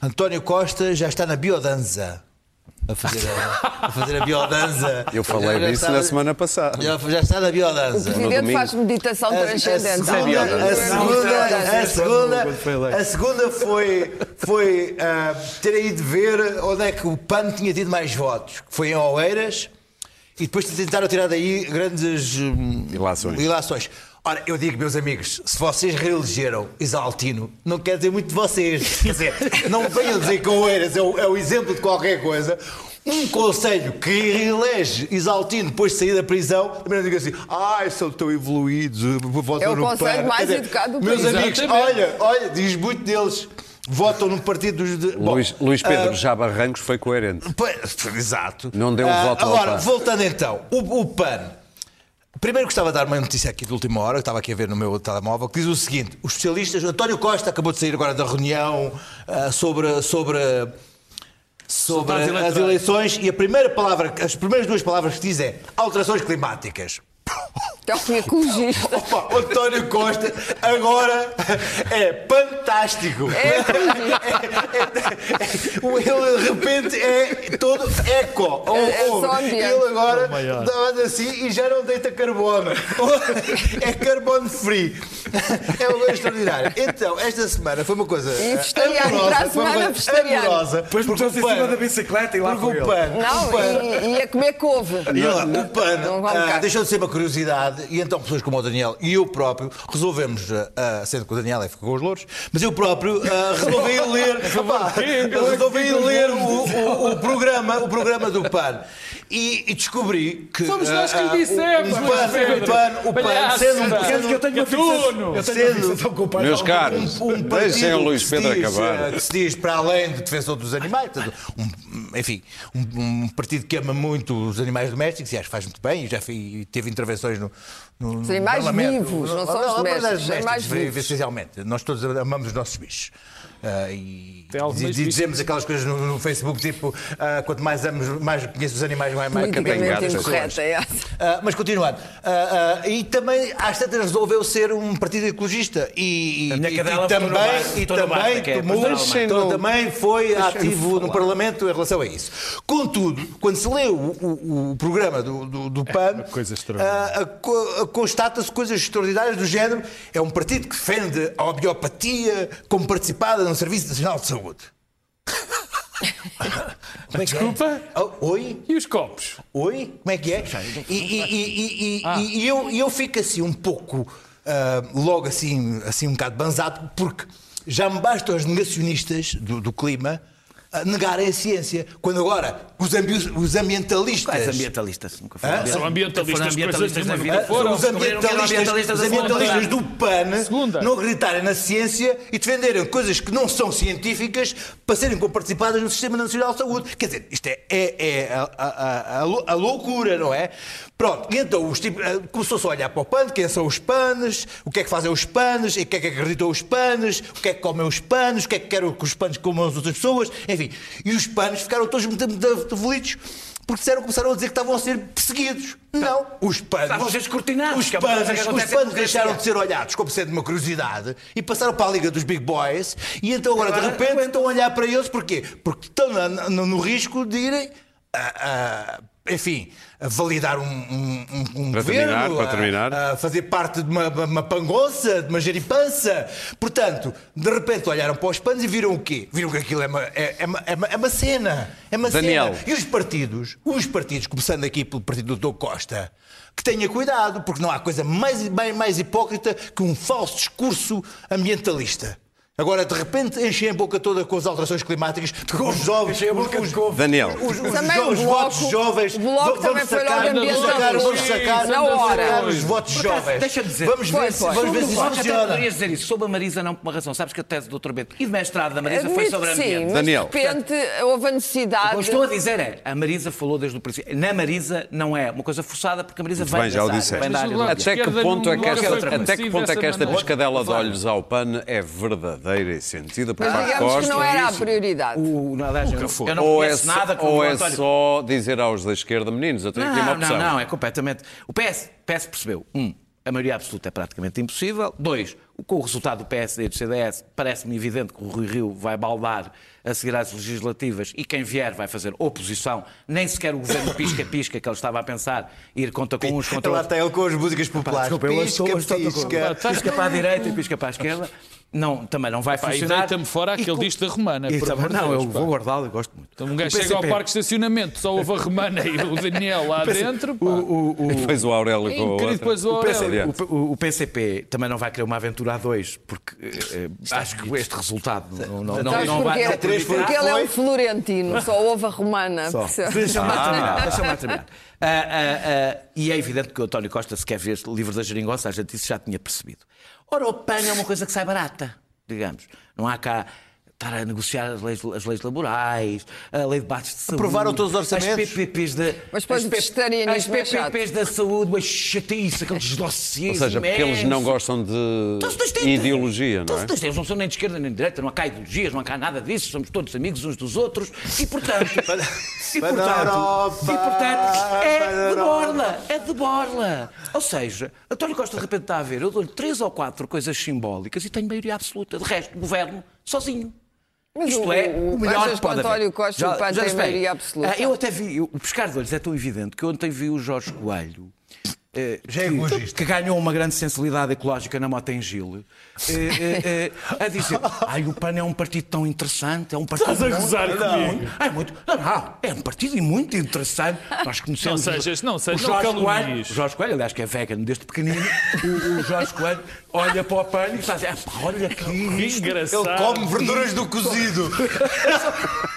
António Costa já está na biodanza. A fazer a, a, fazer a biodanza. Eu falei Já disso está- na semana passada. Já, já está na O biodança. Presidente domingo. faz meditação A- a segunda- A segunda, a segunda, eleito. a segunda foi, foi ah, ter ido ver onde é que o PAN tinha tido mais votos. que Foi em Oeiras e depois tentaram tirar daí grandes hum, Ilações. ilações. Ora, eu digo, meus amigos, se vocês reelegeram Isaltino, não quer dizer muito de vocês. Quer dizer, não venham dizer que Oeiras é o, é o exemplo de qualquer coisa. Um conselho que reelege Isaltino depois de sair da prisão, também não diga assim, ai, são tão evoluídos, votam É o no conselho PAN." mais Quer dizer, educado do Meus país. amigos, Exatamente. olha, olha, diz muito deles, votam no partido dos... De... Bom, Luís, Luís Pedro ah, já Barrancos foi coerente. Exato. Não deu um Ah, voto ao Agora, PAN. voltando então, o, o PAN. Primeiro gostava de dar uma notícia aqui de última hora, que estava aqui a ver no meu telemóvel, que diz o seguinte: os especialistas, António Costa acabou de sair agora da reunião ah, sobre, sobre, sobre as eleições e a primeira palavra, as primeiras duas palavras que diz é alterações climáticas. É um ecologista. Opa, o António Costa agora é fantástico. É ecologista. Ele de repente é todo eco. É- é ambiente. Ele agora dá assim e já não deita carbono. É carbono free. É uma coisa extraordinária. Então, esta semana foi uma coisa. E vegetariano, para a foi uma semana coisa amorosa. Depois porque meteu-se em cima da bicicleta e lá foi o ele. PAN, o Não, PAN e, e a comer couve. e lá, o PAN Não vamos ah, deixou de ser uma curiosidade e então pessoas como o Daniel e eu próprio resolvemos, ah, ah, sendo que o Daniel é ficou com os louros, mas eu próprio ah, resolvi ler, opá, eu resolvi ler o, o- o programa, o programa do PAN e, e descobri que Somos nós que ah, lhe ah, dissemos, o, Luís PAN, Pedro. o PAN, o PAN, sendo um, sendo Eu tenho uma fixação, eu tenho uma Sendo- fixação com o pai. Meus caros, um deixem partido o Luís que Pedro diz, acabar. eh, que se diz para além de defensor dos animais, portanto, um, enfim, um, um partido que ama muito os animais domésticos e acho que faz muito bem e já fi- teve intervenções no, no, Os animais no vivos, não são os Não, domésticos, os animais vivos. Essencialmente, nós todos amamos os nossos bichos. Ah, e, e dizemos aquelas coisas no, no Facebook, tipo, ah, quanto mais amos, mais conheço os animais, mais, mais gatos, incorreta é ah, mas continuando, e também às tantas resolveu ser um partido ecologista. E, e- e- e também, e também é tomou, então também foi ativo no Parlamento em relação a isso. Contudo, quando se lê o, o- o programa do, do, do PAN, ah, co- ah, constata-se coisas extraordinárias do género. É um partido que defende a homeopatia como participada no Serviço Nacional de Saúde. Como é que é? Desculpa? Ah, oi? E os copos? Oi? Como é que é? E, e- e- e- e- e eu, eu fico assim um pouco, ah, logo assim, assim um bocado banzado, porque já me bastam os negacionistas do, do clima negarem a ciência. Quando agora os, ambi- os ambientalistas. Quais ambientalistas? Nunca ambientalista. São ambientalistas, Foram ambientalistas vida. foram. os ambientalistas, os ambientalistas do PAN Segunda. não acreditarem na ciência e defenderem coisas que não são científicas para serem comparticipadas no Sistema Nacional de Saúde. Quer dizer, isto é, é- é a, a- a- a loucura, não é? Pronto, e então os tipos, eh, começou-se a olhar para o PAN, quem são os PANs, o que é que fazem os PANs, e o que é que acreditam os PANs, o que é que comem os PANs, o que é que querem que os PANs comam as outras pessoas, enfim. E os PANs ficaram todos aflitos porque disseram, começaram a dizer que estavam a ser perseguidos. Não, os PANs. Estavam a ser escrutinados, Os é que os democracia. deixaram de ser olhados como sendo uma curiosidade e passaram para a Liga dos Big Boys e então agora, de repente estão a olhar para eles porquê? Porque estão na- no, no risco de irem ah, enfim, validar um, um, um- Para governo, terminar, para a- terminar. a fazer parte de uma, uma pangonça, de uma geripança. Portanto, de repente olharam para os panos e viram o quê? Viram que aquilo é uma, é, é uma, é uma, é cena. É uma Daniel. cena. E os partidos, os partidos, começando aqui pelo partido do Dr. Costa, que tenha cuidado, porque não há coisa mais, mais, mais hipócrita que um falso discurso ambientalista. Agora, de repente, enchem a boca toda com as alterações climáticas, com os jovens, Enchem a boca os, de couve. Daniel. os, os, jo- os Bloco- votos jovens. o Bloco vamos também foi sacar, logo vamos sacar, vamos sacar, Na vamos hora. sacar os votos acaso, jovens. deixa-me dizer. Vamos Foi, ver, se, foi. vamos ver se Sobre até funciona. poderias dizer isso. Sobre a Marisa, não por uma razão. Sabes que a tese do Dr. Bento e de mestrado da Marisa foi Admito sobre que sim, ambiente. mas Daniel. de repente houve a necessidade. O que eu estou a dizer é, a Marisa falou desde o princípio. Na Marisa não é uma coisa forçada, porque a Marisa Muito vem bem, já o disseste. Até que ponto é que nunca esta, foi até que ponto é que esta maneira. piscadela de olhos ao PAN é verdadeira e sentida por Mas parte digamos que Costa? não era a prioridade. O, não, aliás, eu, foi. eu não Ou é, nada que o ou é só dizer aos da esquerda, meninos, eu tenho aqui uma Não, opção. não, não, é completamente. O PS, PS percebeu, um, a maioria absoluta é praticamente impossível. Dois, com o resultado do PSD e do CDS, parece-me evidente que o Rui Rio vai baldar a seguir às legislativas e quem vier vai fazer oposição. Nem sequer o governo pisca-pisca que ele estava a pensar ir contra com uns contra Lá outros. está ele com as músicas populares. Desculpa, eu estou- pisca, pisca. Pisca para a direita e pisca para a esquerda. Não, também não vai Pá, e funcionar. deita-me fora E aquele com- disco da Romana. E por também- não, Deus, eu pá. vou guardá-lo, eu gosto muito. Então um gajo O chega ao PCP. parque de estacionamento, só houve a Romana e o Daniel lá dentro. pá. E fez o Aurélio É com outra. depois o O, PC, Aurélio. Adiante. o- o- o PCP também não vai querer uma aventura a dois, porque eh, eh, acho que este resultado não, não, não, não vai ser permitido. Porque ele é um florentino, só houve a romana. Deixa-me lá terminar. Ah, ah, ah, e é evidente que o António Costa se quer ver livre da geringonça, a gente isso já tinha percebido. Ora, o PAN é uma coisa que sai barata, digamos. Não há cá estar a negociar as leis, as leis laborais, a lei de bates de saúde. Aprovaram todos os orçamentos. As PPPs da, Mas depois as As. PPPs da saúde, uma chatice, aqueles dossiês Ou seja, porque eles não gostam de Todos temos. ideologia, não Todos é? temos. Não são nem de esquerda nem de direita, não há cá ideologias, não há cá nada disso, somos todos amigos uns dos outros e, portanto. e, portanto, Europa, e, portanto é de borla, é de borla. Ou seja, António Costa de repente está a ver, eu dou-lhe três ou quatro coisas simbólicas e tenho maioria absoluta. De resto, governo sozinho. Mas Isto o- é o- o melhor que pode o António haver. Costa e o PAN têm espera. maioria absoluta? Ah, Eu até vi, o pescar de olhos é tão evidente que ontem vi o Jorge Coelho. eh, Já é que, que ganhou uma grande sensibilidade ecológica na moto em Gil, eh, eh, eh, a dizer: Ai, o PAN é um partido tão interessante, é um partido. Estás a muito- gozar comigo? É muito. Não, não, é um partido muito interessante. Nós conhecemos. Não sejas- não o sejas- Jorge não Coelho. O Jorge Coelho, aliás, que é vegan desde pequenino, o, o Jorge Coelho olha para o PAN e está a dizer: "Ah, olha aqui. Que isto." engraçado. Ele come verduras do cozido.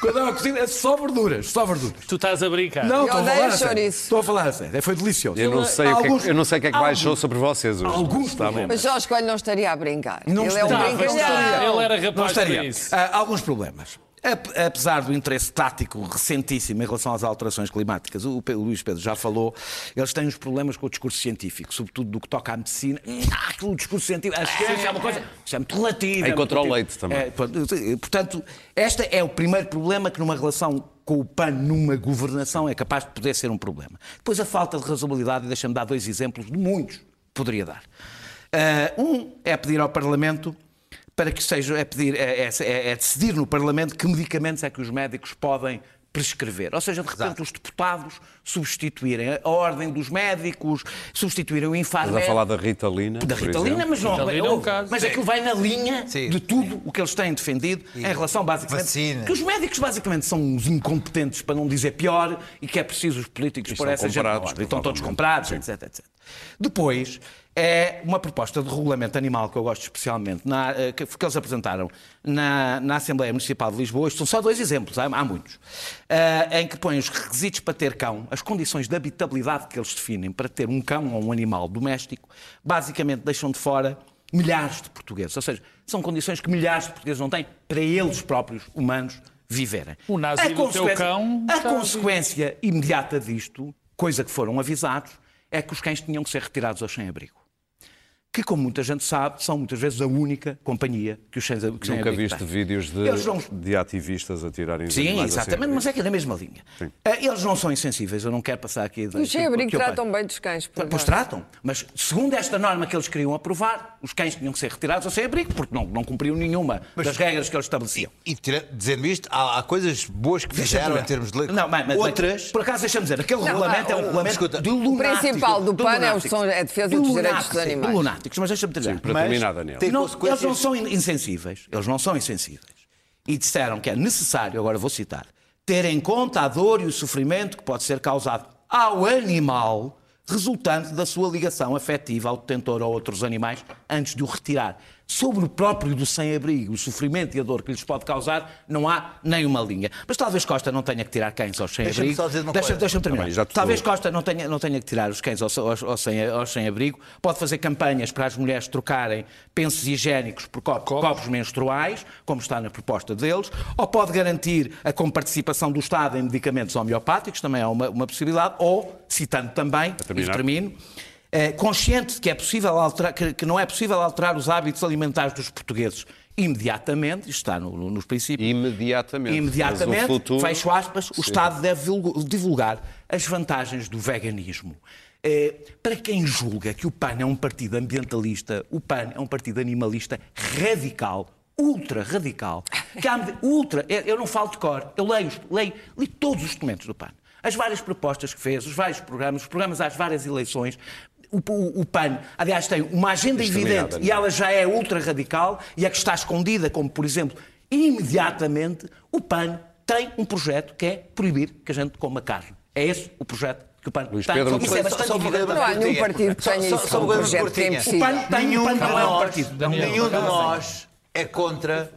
Quando é uma cozinha, é só verduras, só verduras. Tu estás a brincar. Não, Eu estou a falar a sério. Estou a falar a sério. Foi delicioso. Eu não sei o que é eu não sei o que é que baixou sobre vocês hoje. Alguns Está bom. Mas Jorge Coelho não estaria a brincar. Não ele é um estaria, Não, brincalhão. ele era Não rapaz estaria. para isso. Ah, alguns problemas. Ap- Apesar do interesse tático recentíssimo em relação às alterações climáticas, o Luís Pedro já falou, eles têm uns problemas com o discurso científico, sobretudo do que toca à medicina. Ah, aquele discurso científico, a ciência é uma coisa, isso é muito relativo. É contra o leite também. É, portanto, este é o primeiro problema que numa relação com o PAN numa governação é capaz de poder ser um problema. Depois a falta de razoabilidade, e deixa-me dar dois exemplos de muitos que poderia dar. Ah, um é pedir ao Parlamento para que seja, é, pedir, é, é- é decidir no Parlamento que medicamentos é que os médicos podem prescrever. Ou seja, de repente os deputados substituírem a ordem dos médicos, substituírem o Infarmed. Estás a falar da Ritalina? Da por Ritalina, mas não. Ritalina é um caso. mas aquilo vai na linha Sim. de tudo o que eles têm defendido em relação, basicamente. vacina. Que os médicos, basicamente, são uns incompetentes, para não dizer pior, e que é preciso os políticos E pôr estão essa gente ordem. Estão todos comprados, etc, etc. Depois, é uma proposta de regulamento animal que eu gosto especialmente, na- eh, que, que eles apresentaram na, na Assembleia Municipal de Lisboa. Isto são só dois exemplos, há, há muitos. eh, em que põem os requisitos para ter cão, as condições de habitabilidade que eles definem para ter um cão ou um animal doméstico, basicamente deixam de fora milhares de portugueses. Ou seja, são condições que milhares de portugueses não têm para eles próprios, humanos, viverem. O nazi A do teu cão A consequência imediata disto, coisa que foram avisados, é que os cães tinham que ser retirados aos sem-abrigo. Que, como muita gente sabe, são muitas vezes a única companhia que os sem que Nunca viste têm. vídeos de, Eles não- de ativistas a tirarem os Sim, animais a exatamente, mas é que é na mesma linha. Sim. Eh, Eles não são insensíveis, eu não quero passar aqui... Os sem-abrigo que tratam bem dos cães. por Pois tratam, mas segundo esta norma que eles queriam aprovar, os cães tinham que ser retirados ao sem-abrigo, porque não, não cumpriam nenhuma das regras que eles estabeleciam. E tira- dizendo isto, há, há coisas boas que fizeram em termos de lei. Não, mas, mas- Outras. por acaso, deixa-me dizer, aquele regulamento é um ah, regulamento escuta, de o lunáticos. principal do PAN é o- é a defesa De dos direitos dos animais. De mas deixa-me dizer. Sim, para terminar, Daniel. tem- Não, consequências- eles não são in- insensíveis. Eles não são insensíveis. E disseram que é necessário, agora vou citar, ter em conta a dor e o sofrimento que pode ser causado ao animal resultante da sua ligação afetiva ao detentor ou a outros animais antes de o retirar. Sobre o próprio do sem-abrigo, o sofrimento e a dor que lhes pode causar, não há nem uma linha. Mas talvez Costa não tenha que tirar cães aos sem-abrigo. Deixa-me só dizer uma Deixa-. Deixa-me terminar. Te talvez. Costa não tenha, não tenha que tirar os cães aos, aos, aos sem, sem-abrigo. Pode fazer campanhas para as mulheres trocarem pensos higiênicos por copos, copos menstruais, como está na proposta deles. Ou pode garantir a comparticipação do Estado em medicamentos homeopáticos, também é uma, uma possibilidade. Ou, citando também, e termino, consciente de que, é possível alterar, que, não é possível alterar os hábitos alimentares dos portugueses imediatamente, isto está no- no- nos princípios, Imediatamente. Imediatamente, Mas o futuro- fecho aspas, o Estado deve divulgar as vantagens do veganismo. Eh, para quem julga que o PAN é um partido ambientalista, o PAN é um partido animalista radical, ultra radical. Que há ultra, eu não falo de cor, eu leio, leio, li todos os documentos do PAN. As várias propostas que fez, os vários programas, os programas às várias eleições. O, o- o PAN, aliás, tem uma agenda evidente e é? ela já é ultra radical e a que está escondida, como por exemplo, imediatamente o PAN tem um projeto que é proibir que a gente coma carne. É esse o projeto que o PAN Luís tem. Pedro, Isso é bastante Só evidente. Não há nenhum partido que Só- tenha só- isso só como coisa projeto, que é. O PAN tem, Nenhum o PAN de não é um partido. Nenhum de nós é contra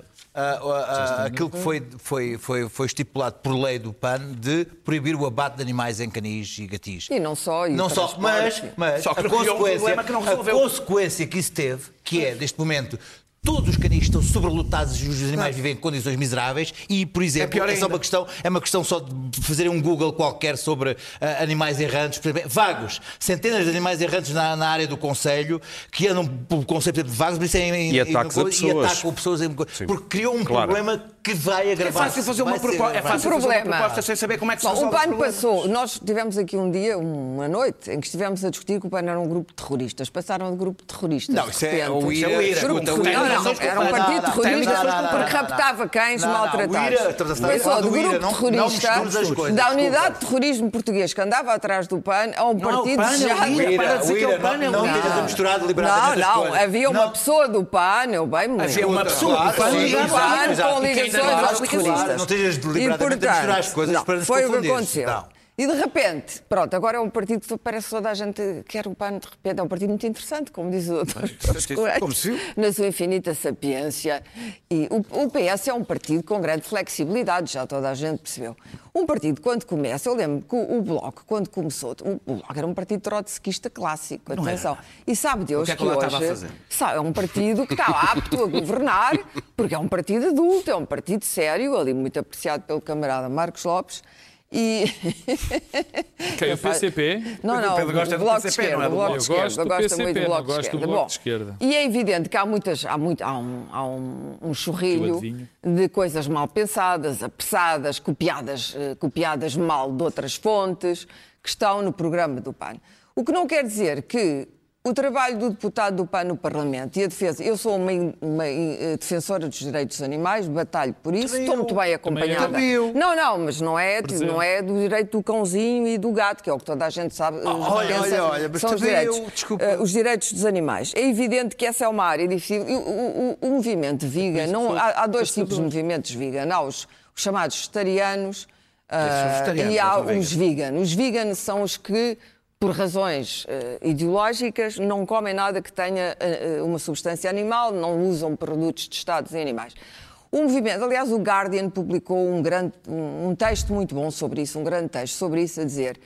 aquilo que foi, foi, foi, foi estipulado por lei do PAN de proibir o abate de animais em canis e gatis. E não só, e o não só, mas, mas Só que a, um consequência, problema que não a consequência que isso teve, que é, neste momento, todos os canis estão sobrelotados e os animais vivem em condições miseráveis e, por exemplo, pior é, só uma questão, é uma questão só de fazerem um Google qualquer sobre ah, animais errantes, por exemplo, vagos, centenas de animais errantes na, na área do Conselho que andam pelo conceito de vagos, por isso é em- E em- ataques a e pessoas. atacam pessoas em- porque criou um Claro. problema que vai É agravar. fácil fazer uma proposta. É fácil fazer uma proposta sem saber como é que se Bom, resolve o PAN passou, nós tivemos aqui um dia, uma noite, em que estivemos a discutir que o PAN era um grupo de terroristas. Passaram de grupo de terroristas. Não, isso é repente. o IRA. Isso é o IRA. Grupo de terroristas. Não, não, não, não, era um não, partido não, terrorista não, não, não, porque não, raptava cães não, não, maltratados. Passou do grupo não- não terrorista, da unidade de terrorismo português que andava atrás do PAN, a um Não, partido é já... É é não, não estejas a misturar Não, deliberadamente não, coisas. havia uma Não. pessoa do PAN, eu bem me Havia uma lembro. pessoa do PAN com E há aos terroristas. Não estejas E, deliberadamente a misturar as coisas não, para nos Foi o que aconteceu. Não. E de repente, pronto, agora é um partido que parece que toda a gente quer o PAN, de repente é um partido muito interessante, como diz o Dr. Jorge Coelho, como se na sua infinita sapiência. E o, o PS é um partido com grande flexibilidade, já toda a gente percebeu. Um partido, quando começa, eu lembro que o, o Bloco, quando começou, o, o Bloco era um partido trotskista clássico, Não era atenção. nada. E sabe Deus O que é que que hoje sabe, é um partido que está apto a governar, porque é um partido adulto, é um partido sério, ali muito apreciado pelo camarada Marcos Lopes. E. Quem, o PCP? Não, não, Pedro gosta o do Bloco de não esquerda. é o do Bloco Eu esquerda. gosto do PCP, muito do não Bloco de gosto do esquerda. Bloco Bom, de esquerda. E é evidente que há, muitas, há, muito, há, um, há um, um churrilho adivinho. de coisas mal pensadas, apressadas, copiadas, eh, copiadas mal de outras fontes, que estão no programa do PAN. O que não quer dizer que o trabalho do deputado do PAN no Parlamento e a defesa. Eu sou uma, uma, eh, defensora dos direitos dos animais, batalho por isso, estou muito bem acompanhada. Também eu. Não, não, mas não é, não é do direito do cãozinho e do gato, que é o que toda a gente sabe. olha, pensa, olha, olha, mas são os também direitos, eu- desculpa. eh, os direitos dos animais. É evidente que essa é uma área difícil. O, o- o- movimento vegan, não, há, há dois tipos de movimentos vegan. Há os, os chamados vegetarianos vegetarianos, e há os vegan. Os vegan são os que, por razões eh, ideológicas, não comem nada que tenha eh, uma substância animal, não usam produtos testados em animais. O movimento, aliás, o Guardian publicou um, grande, um, um texto muito bom sobre isso, um grande texto sobre isso, a dizer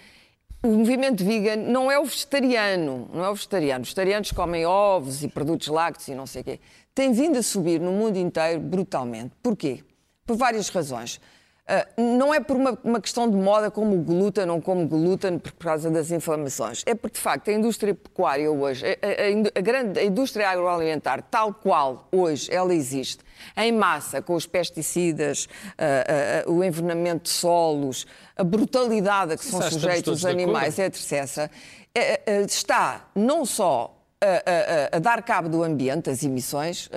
o movimento vegan não é o vegetariano, não é o vegetariano. Os vegetarianos comem ovos e produtos lácteos e não sei o quê. Tem vindo a subir no mundo inteiro brutalmente. Porquê? Por várias razões. Ah, não é por uma, uma questão de moda como o glúten, não como glúten por causa das inflamações. É porque, de facto, a indústria pecuária hoje, a, a- a grande a indústria agroalimentar, tal qual hoje ela existe, em massa, com os pesticidas, ah, ah, o envenenamento de solos, a brutalidade a que são Já estamos sujeitos os animais, etc., eh, eh, está não só a, a- dar cabo do ambiente, as emissões,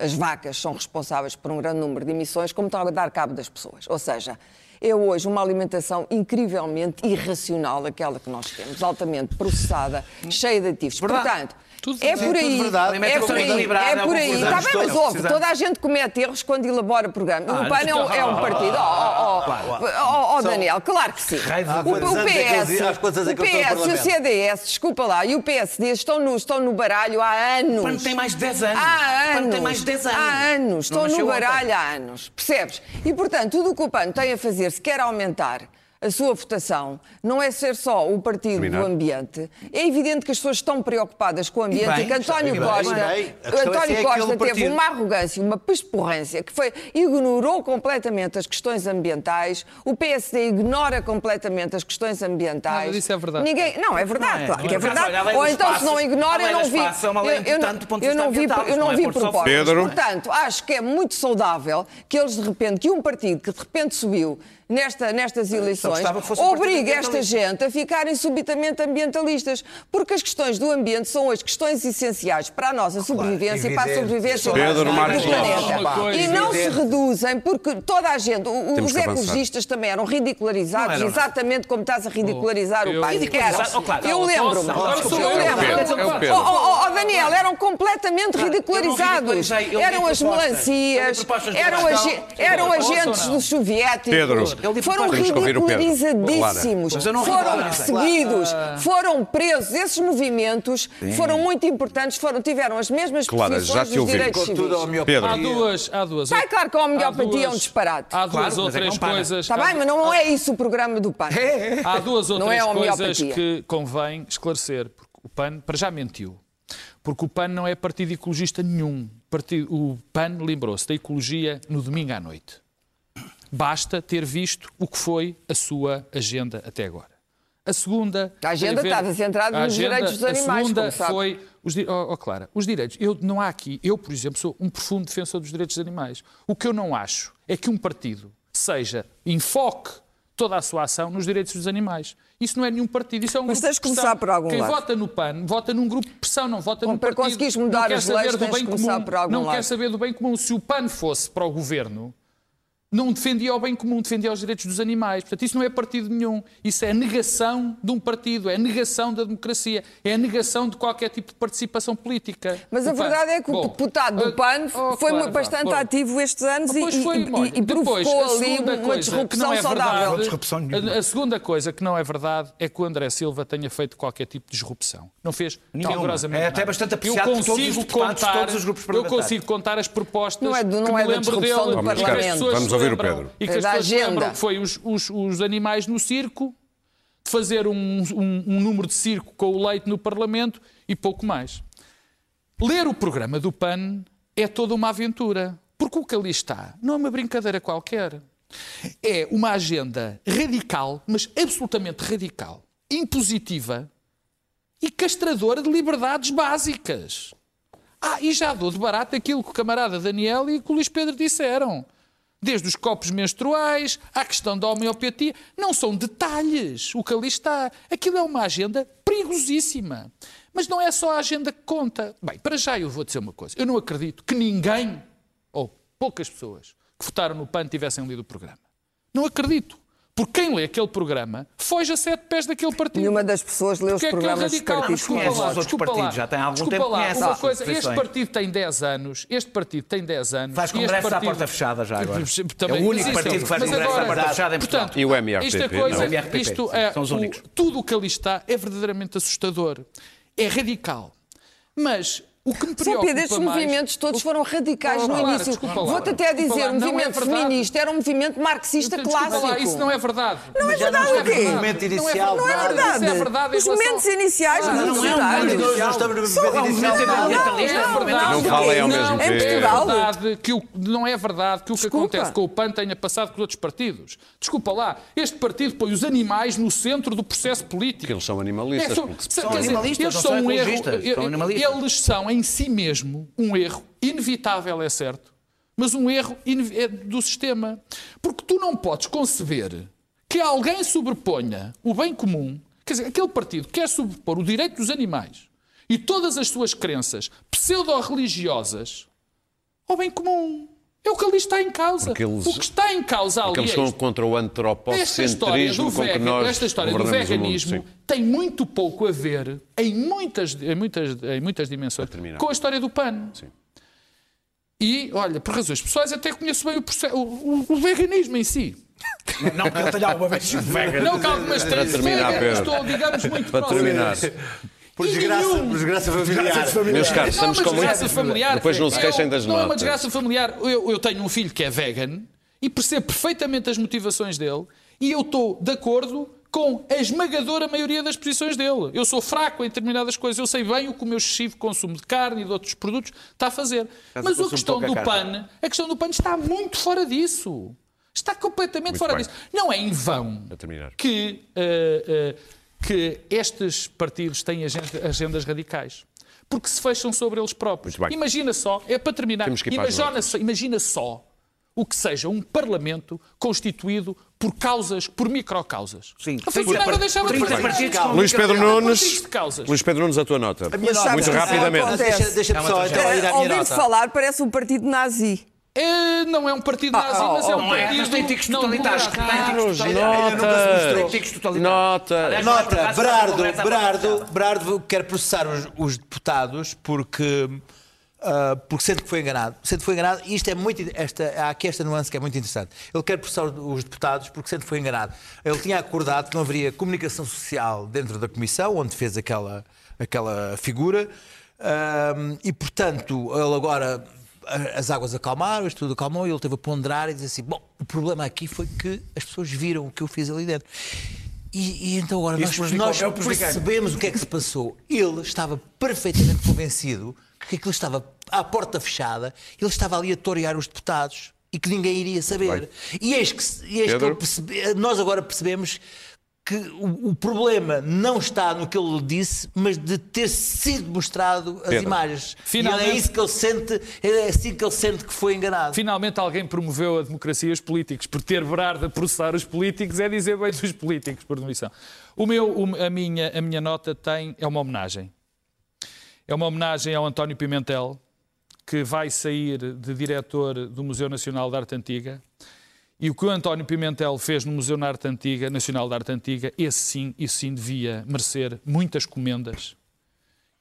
as vacas são responsáveis por um grande número de emissões, como está a dar cabo das pessoas. Ou seja, é hoje uma alimentação incrivelmente irracional, aquela que nós temos, altamente processada, cheia de aditivos. Verdade. Portanto, Tudo é verdade. por aí, Tudo verdade. é por aí, é é o por aí. Está bem, mas ouve, toda a gente comete erros quando elabora programa. Ah, o PAN é um, é um partido. Oh, oh, oh, oh, Daniel, claro que sim. O, o anos é PS, anos é o PS e o? CDS, desculpa lá, e o PSD estão no, estão no baralho há anos. O PAN tem mais de 10 anos. Há O PAN anos. tem mais de 10 anos. Há anos. Estão no baralho há anos. Percebes? E, portanto, tudo o que o PAN tem a fazer, se quer aumentar a sua votação, não é ser só o partido Terminar. do ambiente. É evidente que as pessoas estão preocupadas com o ambiente bem, e que António e bem, Costa, e bem. É António se é Costa teve partido. uma arrogância, uma pesporrência que foi, ignorou completamente as questões ambientais. O PSD ignora completamente as questões ambientais. Nada disso é verdade. Ninguém, não, é verdade, Não é, claro que é é. verdade. Ou então, se não ignora, eu não vi. é eu- eu eu não vi, eu não não é vi propostas. Pedro. Portanto, acho que é muito saudável que eles de repente, que um partido que de repente subiu nesta, nestas eleições, obrigue esta gente a ficarem subitamente ambientalistas. Porque as questões do ambiente são hoje questões essenciais para a nossa sobrevivência e para a sobrevivência Pedro do planeta. E não se reduzem, porque toda a gente, os ecologistas também eram ridicularizados, Não eram, não. exatamente como estás a ridicularizar Oh, o eu- pai. Ridicularizados, Eram. oh, claro. Eu lembro-me. Eu eu. lembro. O Pedro, o Pedro. Oh, oh, oh, Daniel, eram completamente eu não ridicularizados. eu Eram as. Eu melancias, eram, agentes dos soviéticos. Pedro, foram. Mas eu não Foram perseguidos, foram presos. Esses movimentos foram muito importantes, foram, tiveram as mesmas Clara, já posições te dos direitos civis. Pedro. Há duas, há duas. Sai claro que a homeopatia é um disparate. Há duas Claro, ou é três compara. coisas. Está bem, mas não é isso o programa do PAN. Há duas ou Não três é coisas que convém esclarecer. Porque o PAN, para já mentiu. Porque o PAN não é partido ecologista nenhum. Partido- o PAN lembrou-se da ecologia no domingo à noite. Basta ter visto o que foi a sua agenda até agora. A segunda. A agenda a ver- estava centrada a nos direitos dos a animais, segunda como sabe. foi os oh, oh, Clara, os direitos. Eu não há aqui. Eu, por exemplo, sou um profundo defensor dos direitos dos animais. O que eu não acho é que um partido seja enfoque toda a sua ação nos direitos dos animais. Isso não é nenhum partido, isso é um Mas grupo de pressão. começar por algum Quem lado. vota no PAN vota num grupo de pressão, não vota Bom, num para partido. conseguires não mudar quer as leis, do tens bem de começar comum. não lado. quer saber do bem comum. Se o PAN fosse para o governo, não defendia o bem comum, defendia os direitos dos animais. Portanto, isso não é partido nenhum. Isso é a negação de um partido, é a negação da democracia, é a negação de qualquer tipo de participação política. Mas a O PAN. verdade é que o Bom, deputado do uh, PAN oh, foi claro, bastante bom. ativo estes anos e, e- foi, e- olha, e depois, provocou a ali uma coisa que disrupção não é saudável. verdade- Não, a, a segunda coisa que não é verdade é que o André Silva tenha feito qualquer tipo de disrupção. Não fez rigorosamente É até bastante Eu apreciado por todos os consigo deputados de contar, todos os grupos Eu consigo contar as propostas Não é não que é me lembro dele do Parlamento. Vamos ouvir o Pedro. E que É as da pessoas agenda. lembram que foi os, os- os animais no circo, fazer um, um- um número de circo com o leite no Parlamento e pouco mais. Ler o programa do PAN é toda uma aventura. Porque o que ali está não é uma brincadeira qualquer. É uma agenda radical, mas absolutamente radical, impositiva e castradora de liberdades básicas. Ah, e já dou de barato aquilo que o camarada Daniel e que o Luís Pedro disseram. Desde os copos menstruais à questão da homeopatia. Não são detalhes o que ali está. Aquilo é uma agenda perigosíssima. Mas não é só a agenda que conta. Bem, para já eu vou dizer uma coisa. Eu não acredito que ninguém, ou poucas pessoas, que votaram no PAN tivessem lido o programa. Não acredito. Porque quem lê aquele programa foge a sete pés daquele partido. Nenhuma das pessoas leu os Porque é aquele programas dos radical, partidos desculpa conhece lá, os outros desculpa partidos, lá, já tem algum tempo, lá, conhece uma coisa, este partido tem 10 anos, este partido tem 10 anos. Faz congresso à partido- porta fechada já agora. Também É o único existe. partido que faz Mas congresso à porta fechada em Portugal. portanto, E o MRTP, Isto, é não? coisa, O MRTP, isto é, são os únicos. o- tudo o que ali está é verdadeiramente assustador. É radical. Mas O que me preocupa Pedro, estes mais... movimentos todos foram radicais Oh, no Clara, início. desculpa lá. Vou-te até Desculpa dizer, lá, o não é movimento verdade. feminista era um movimento marxista Desculpa clássico. lá, isso não é verdade. Não é não verdade o quê? inicial, Não é verdade. Isso é verdade Os relação- momentos iniciais, Ah, muito não é um verdade. momento Nós não estamos no é um inicial. Não, não, é momento não, Não não, falem ao não, mesmo em tempo. É verdade que o, não é verdade que o que Desculpa. acontece com o PAN tenha passado com os outros partidos. Desculpa lá, este partido põe os animais no centro do processo político. Porque eles são animalistas. É, são, animalistas, eles não são um ecologistas, são animalistas. Eles são em si mesmo um erro inevitável, é certo, mas um erro é do sistema. Porque tu não podes conceber que alguém sobreponha o bem comum, quer dizer, aquele partido quer sobrepor o direito dos animais e todas as suas crenças pseudo-religiosas ao bem comum. É o que ali está em causa. Eles- o que está em causa ali eles é são contra o Esta história do antropocentrismo com que nós esta história do mundo, veganismo sim. tem muito pouco a ver, em muitas, em muitas, em muitas dimensões, com a história do PAN. Sim. E, olha, por razões pessoais, até conheço bem o, proce- o- o- o veganismo em si. Não que eu tenha alguma vez vegan. Não que algumas três vegan, estou, digamos, muito Para próximo. terminar, Por desgraça, nenhum. por desgraça familiar. meus caros, Não é estamos uma com muito. familiar. Depois não se É queixem das Não é uma desgraça familiar. Eu, eu tenho um filho que é vegan e percebo perfeitamente as motivações dele e eu estou de acordo com a esmagadora maioria das posições dele. Eu sou fraco em determinadas coisas. Eu sei bem o que o meu excessivo consumo de carne e de outros produtos está a fazer. Mas a questão do. PAN, a questão do PAN está muito fora disso. Está completamente Muito fora bem. disso. Não é em vão que, eh, eh, que estes partidos têm agenda- agendas radicais. Porque se fecham sobre eles próprios. Imagina só, é para terminar, imagina, só, imagina só o que seja um Parlamento constituído por causas, por microcausas. Sim, a funcionária deixava de 30 fazer. Luís Pedro Nunes. Luís Pedro Nunes, a tua nota. minha nota. Muito Mas rapidamente. Deixa- Deixa-me É uma só tragédia. ir à minha Ouvir-te nota. falar parece um partido nazi. É, não é um partido nazi, ah, mas é oh, um Não é, partido... mas tem não totalitários. Tem nota. totalitários. Nota. Nota, conversa Brardo, Brardo quer processar os, os deputados porque, ah, porque sente que foi enganado. Sente que foi enganado e isto é muito. Esta, há aqui esta nuance que é muito interessante. Ele quer processar os deputados porque sente que foi enganado. Ele tinha acordado que não haveria comunicação social dentro da comissão, onde fez aquela, aquela figura, ah, e portanto ele agora. As águas acalmaram, isto tudo acalmou e ele teve a ponderar e dizer assim: Bom, o problema aqui foi que as pessoas viram o que eu fiz ali dentro. E, e então agora Isso nós, nós é percebemos o que é que se passou. Ele estava perfeitamente convencido que aquilo estava à porta fechada, ele estava ali a torear os deputados e que ninguém iria saber. E eis que, e eis que percebe- nós agora percebemos que o, o problema não está no que ele disse, mas de ter sido mostrado as Pedro. imagens. Finalmente- E é isso que ele sente, é assim que ele sente que foi enganado. Finalmente alguém promoveu a democracia e os políticos. Por ter Berardo a processar os políticos é dizer bem dos políticos, por demissão. O meu, a, minha, a minha nota tem, é uma homenagem. É uma homenagem ao António Pimentel, que vai sair de diretor do Museu Nacional de Arte Antiga. E o que o António Pimentel fez no Museu na Arte Antiga, Nacional de Arte Antiga, esse sim, isso sim devia merecer muitas comendas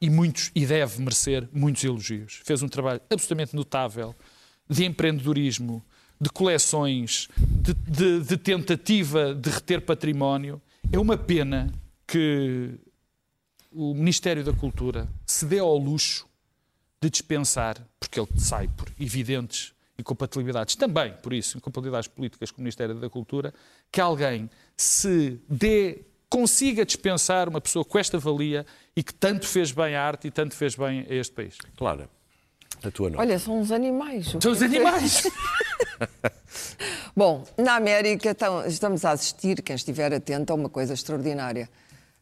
e, muitos, e deve merecer muitos elogios. Fez um trabalho absolutamente notável de empreendedorismo, de coleções, de, de- de tentativa de reter património. É uma pena que o Ministério da Cultura se dê ao luxo de dispensar, porque ele sai por evidentes incompatibilidades, também por isso, incompatibilidades políticas com o Ministério da Cultura, que alguém se dê, consiga dispensar uma pessoa com esta valia e que tanto fez bem à arte e tanto fez bem a este país. Clara, a tua nota. Olha, são uns animais. São os animais! Bom, na América estamos a assistir, quem estiver atento, a uma coisa extraordinária.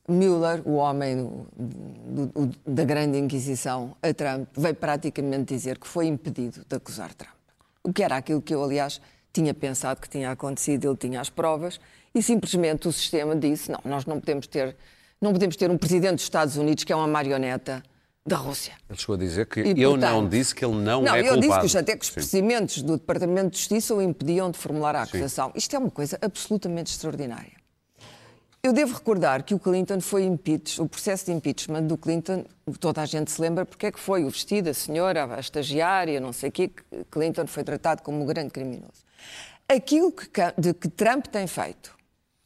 Mueller, o homem do- do- do- da grande Inquisição a Trump, veio praticamente dizer que foi impedido de acusar Trump. O que era aquilo que eu, aliás, tinha pensado que tinha acontecido, ele tinha as provas, e simplesmente o sistema disse: não, nós não podemos ter, não podemos ter um presidente dos Estados Unidos que é uma marioneta da Rússia. Ele chegou a dizer que E, eu portanto, não disse que ele não, Não, é eu disse culpado. que os- até que os Sim. procedimentos do Departamento de Justiça o impediam de formular a acusação. Isto é uma coisa absolutamente extraordinária. Eu devo recordar que o Clinton foi impeached, o processo de impeachment do Clinton, toda a gente se lembra porque é que foi o vestido, a senhora, a estagiária, não sei o quê, que Clinton foi tratado como um grande criminoso. Aquilo que, de que Trump tem feito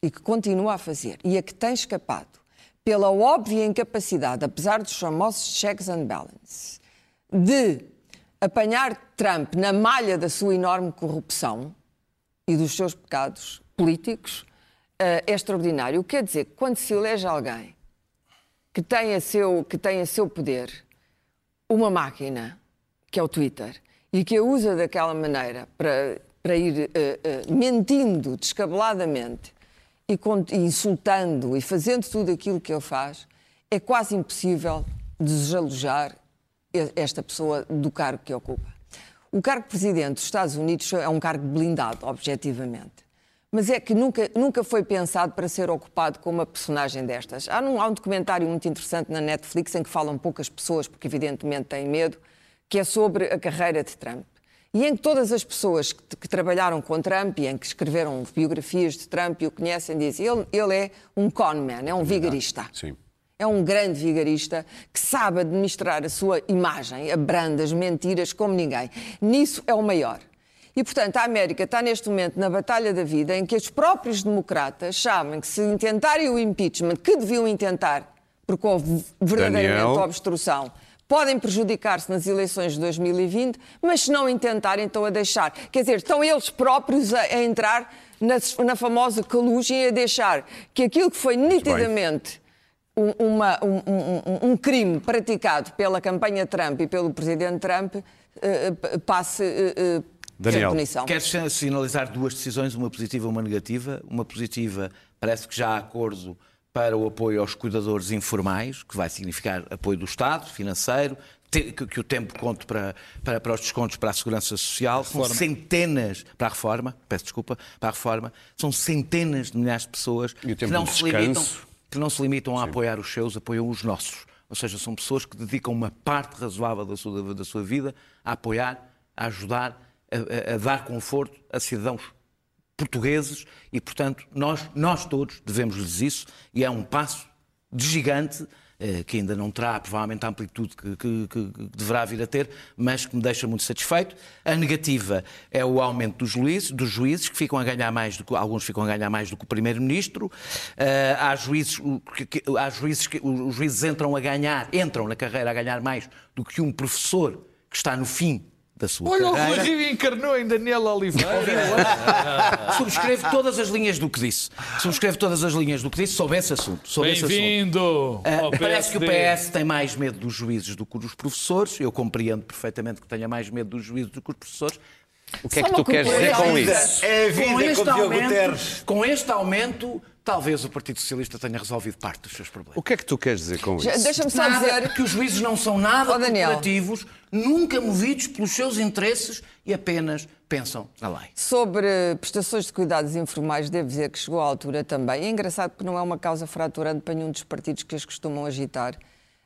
e que continua a fazer e a que tem escapado pela óbvia incapacidade, apesar dos famosos checks and balances, de apanhar Trump na malha da sua enorme corrupção e dos seus pecados políticos é extraordinário. Quer dizer quando se elege alguém que tem a seu, que tem a seu poder uma máquina, que é o Twitter, e que a usa daquela maneira para, para ir uh, uh, mentindo descabeladamente e, con- e insultando e fazendo tudo aquilo que ele faz, é quase impossível desalojar esta pessoa do cargo que ocupa. O cargo de presidente dos Estados Unidos é um cargo blindado, objetivamente. Mas é que nunca, nunca foi pensado para ser ocupado com uma personagem destas. Há um, há um documentário muito interessante na Netflix em que falam poucas pessoas, porque evidentemente têm medo, que é sobre a carreira de Trump. E em que todas as pessoas que, que trabalharam com Trump e em que escreveram biografias de Trump e o conhecem dizem ele, ele é um conman, é um vigarista. Sim. É um grande vigarista que sabe administrar a sua imagem, abranda as mentiras como ninguém. Nisso é o maior. E, portanto, a América está neste momento na batalha da vida em que os próprios democratas sabem que se intentarem o impeachment, que deviam intentar, porque houve verdadeiramente Daniel. obstrução, podem prejudicar-se nas eleições de 2020, mas se não intentarem, estão a deixar. Quer dizer, estão eles próprios a, a entrar na, na famosa colugem e a deixar que aquilo que foi nitidamente um, uma- um- um- um crime praticado pela campanha Trump e pelo presidente Trump eh, passe eh, Daniel. sin- sinalizar duas decisões, uma positiva e uma negativa. Uma positiva, parece que já há acordo para o apoio aos cuidadores informais, que vai significar apoio do Estado, financeiro, que, o tempo conte para, para, para os descontos para a segurança social. São centenas, para a reforma, peço desculpa, para a reforma, são centenas de milhares de pessoas E o que não, de se limitam, que não se limitam a apoiar os seus, apoiam os nossos. Ou seja, são pessoas que dedicam uma parte razoável da sua, da sua vida a apoiar, a ajudar, a, a- dar conforto a cidadãos portugueses e, portanto, nós, nós todos devemos lhes isso e é um passo de gigante eh, que ainda não terá provavelmente a amplitude que, que- que- deverá vir a ter, mas que me deixa muito satisfeito. A negativa é o aumento dos juízes, dos juízes que ficam a ganhar mais do que alguns ficam a ganhar mais do que o primeiro-ministro. Eh, há juízes, que- há juízes que os juízes entram a ganhar, entram na carreira a ganhar mais do que um professor que está no fim da sua Olha, o Rui carreira. Rio encarnou em Daniel Oliveira. Subscreve todas as linhas do que disse. Subscreve todas as linhas do que disse sobre esse assunto. Bem-vindo. Ah, parece que o. PS tem mais medo dos juízes do que dos professores. Eu compreendo perfeitamente que tenha mais medo dos juízes do que dos professores. O que é Só que uma tu queres dizer com isso? É a Com vida este, com Diogo aumento, Guterres. com este aumento, talvez o Partido Socialista tenha resolvido parte dos seus problemas. O que é que tu queres dizer com isso? Deixa-me só Nada, dizer que os juízes não são nada Oh, corporativos, nunca movidos pelos seus interesses e apenas pensam na lei. Sobre prestações de cuidados informais, devo dizer que chegou à altura também. É engraçado porque não é uma causa fraturante para nenhum dos partidos que as costumam agitar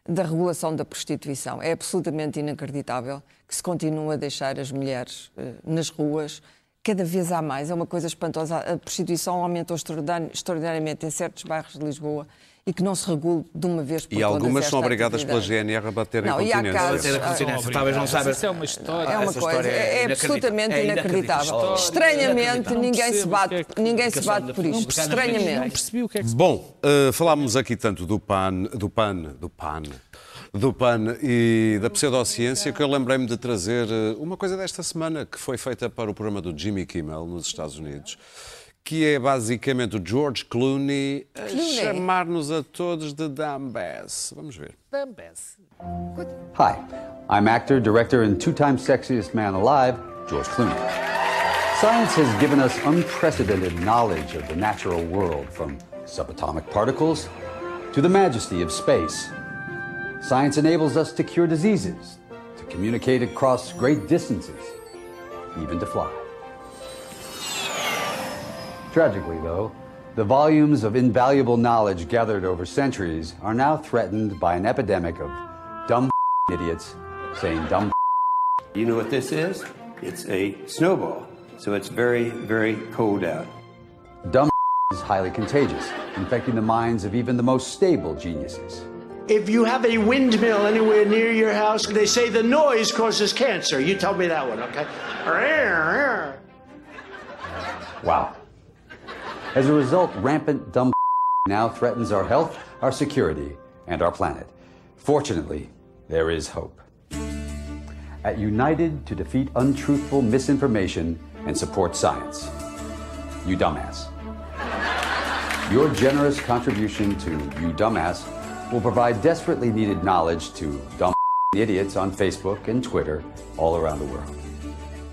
da regulação da prostituição. É absolutamente inacreditável que se continue a deixar as mulheres eh, nas ruas. Cada vez há mais, é uma coisa espantosa. A prostituição aumentou extraordinari- extraordinariamente em certos bairros de Lisboa e que não se regule de uma vez por E todas algumas são obrigadas pela atividade. GNR a baterem Não, e há continência. casos- Bater continência. Talvez não saiba. Isso é uma história. É uma Essa coisa, é é, absolutamente É inacreditável. inacreditável. Estranhamente, ninguém se bate, é que- ninguém se bate por isto. política. Não Estranhamente. percebi o que é que se Bom, eh, falámos aqui tanto do PAN, do PAN, do PAN, do PAN e da pseudociência que eu lembrei-me de trazer eh, uma coisa desta semana que foi feita para o programa do Jimmy Kimmel nos Estados Unidos, que é basicamente o George Clooney a chamar-nos a todos de dumbass. Vamos ver. Hi, I'm actor, director, and two time sexiest man alive, George Clooney. Science has given us unprecedented knowledge of the natural world, from subatomic particles to the majesty of space. Science enables us to cure diseases, to communicate across great distances, even to fly. Tragically, though, the volumes of invaluable knowledge gathered over centuries are now threatened by an epidemic of dumb idiots saying dumb You know what this is? It's a snowball. So it's very, very cold out. dumb is highly contagious, infecting the minds of even the most stable geniuses. If you have a windmill anywhere near your house, they say the noise causes cancer. You tell me that one, okay? Wow. As a result, rampant dumb now threatens our health, our security, and our planet. Fortunately, there is hope. at United to Defeat Untruthful Misinformation and Support Science. You dumbass. Your generous contribution to You Dumbass will provide desperately needed knowledge to dumb idiots on Facebook and Twitter all around the world.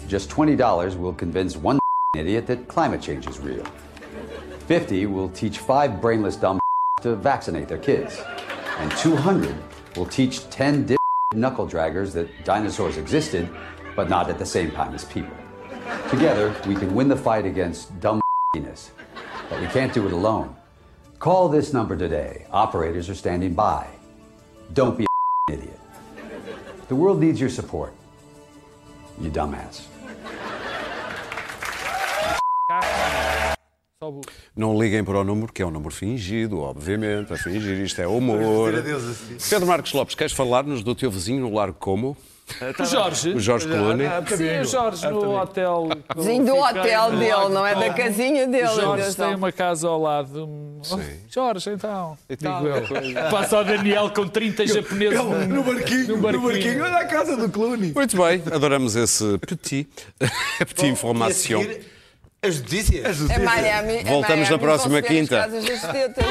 Just $20 will convince one idiot that climate change is real. 50 will teach five brainless dumb to vaccinate their kids. And 200 will teach 10 dick knuckle draggers that dinosaurs existed, but not at the same time as people. Together, we can win the fight against dumb but we can't do it alone. Call this number today. Operators are standing by. Don't be an idiot. The world needs your support. You dumbass. Não liguem para o número, que é um número fingido, obviamente. A fingir isto é humor. Pedro Marcos Lopes, queres falar-nos do teu vizinho no Largo Como? O Jorge. O Jorge Clooney. Sim, o Jorge no hotel. Vizinho do hotel dele, não é da casinha dele. O Jorge tem uma casa ao lado. Oh, Jorge, então. digo eu. Passa o Daniel com 30 japoneses No barquinho, no barquinho, olha a casa do Clooney. Muito bem, adoramos esse petit, petit information. As notícias. É Miami. é Voltamos na próxima as quinta. casas das tetas.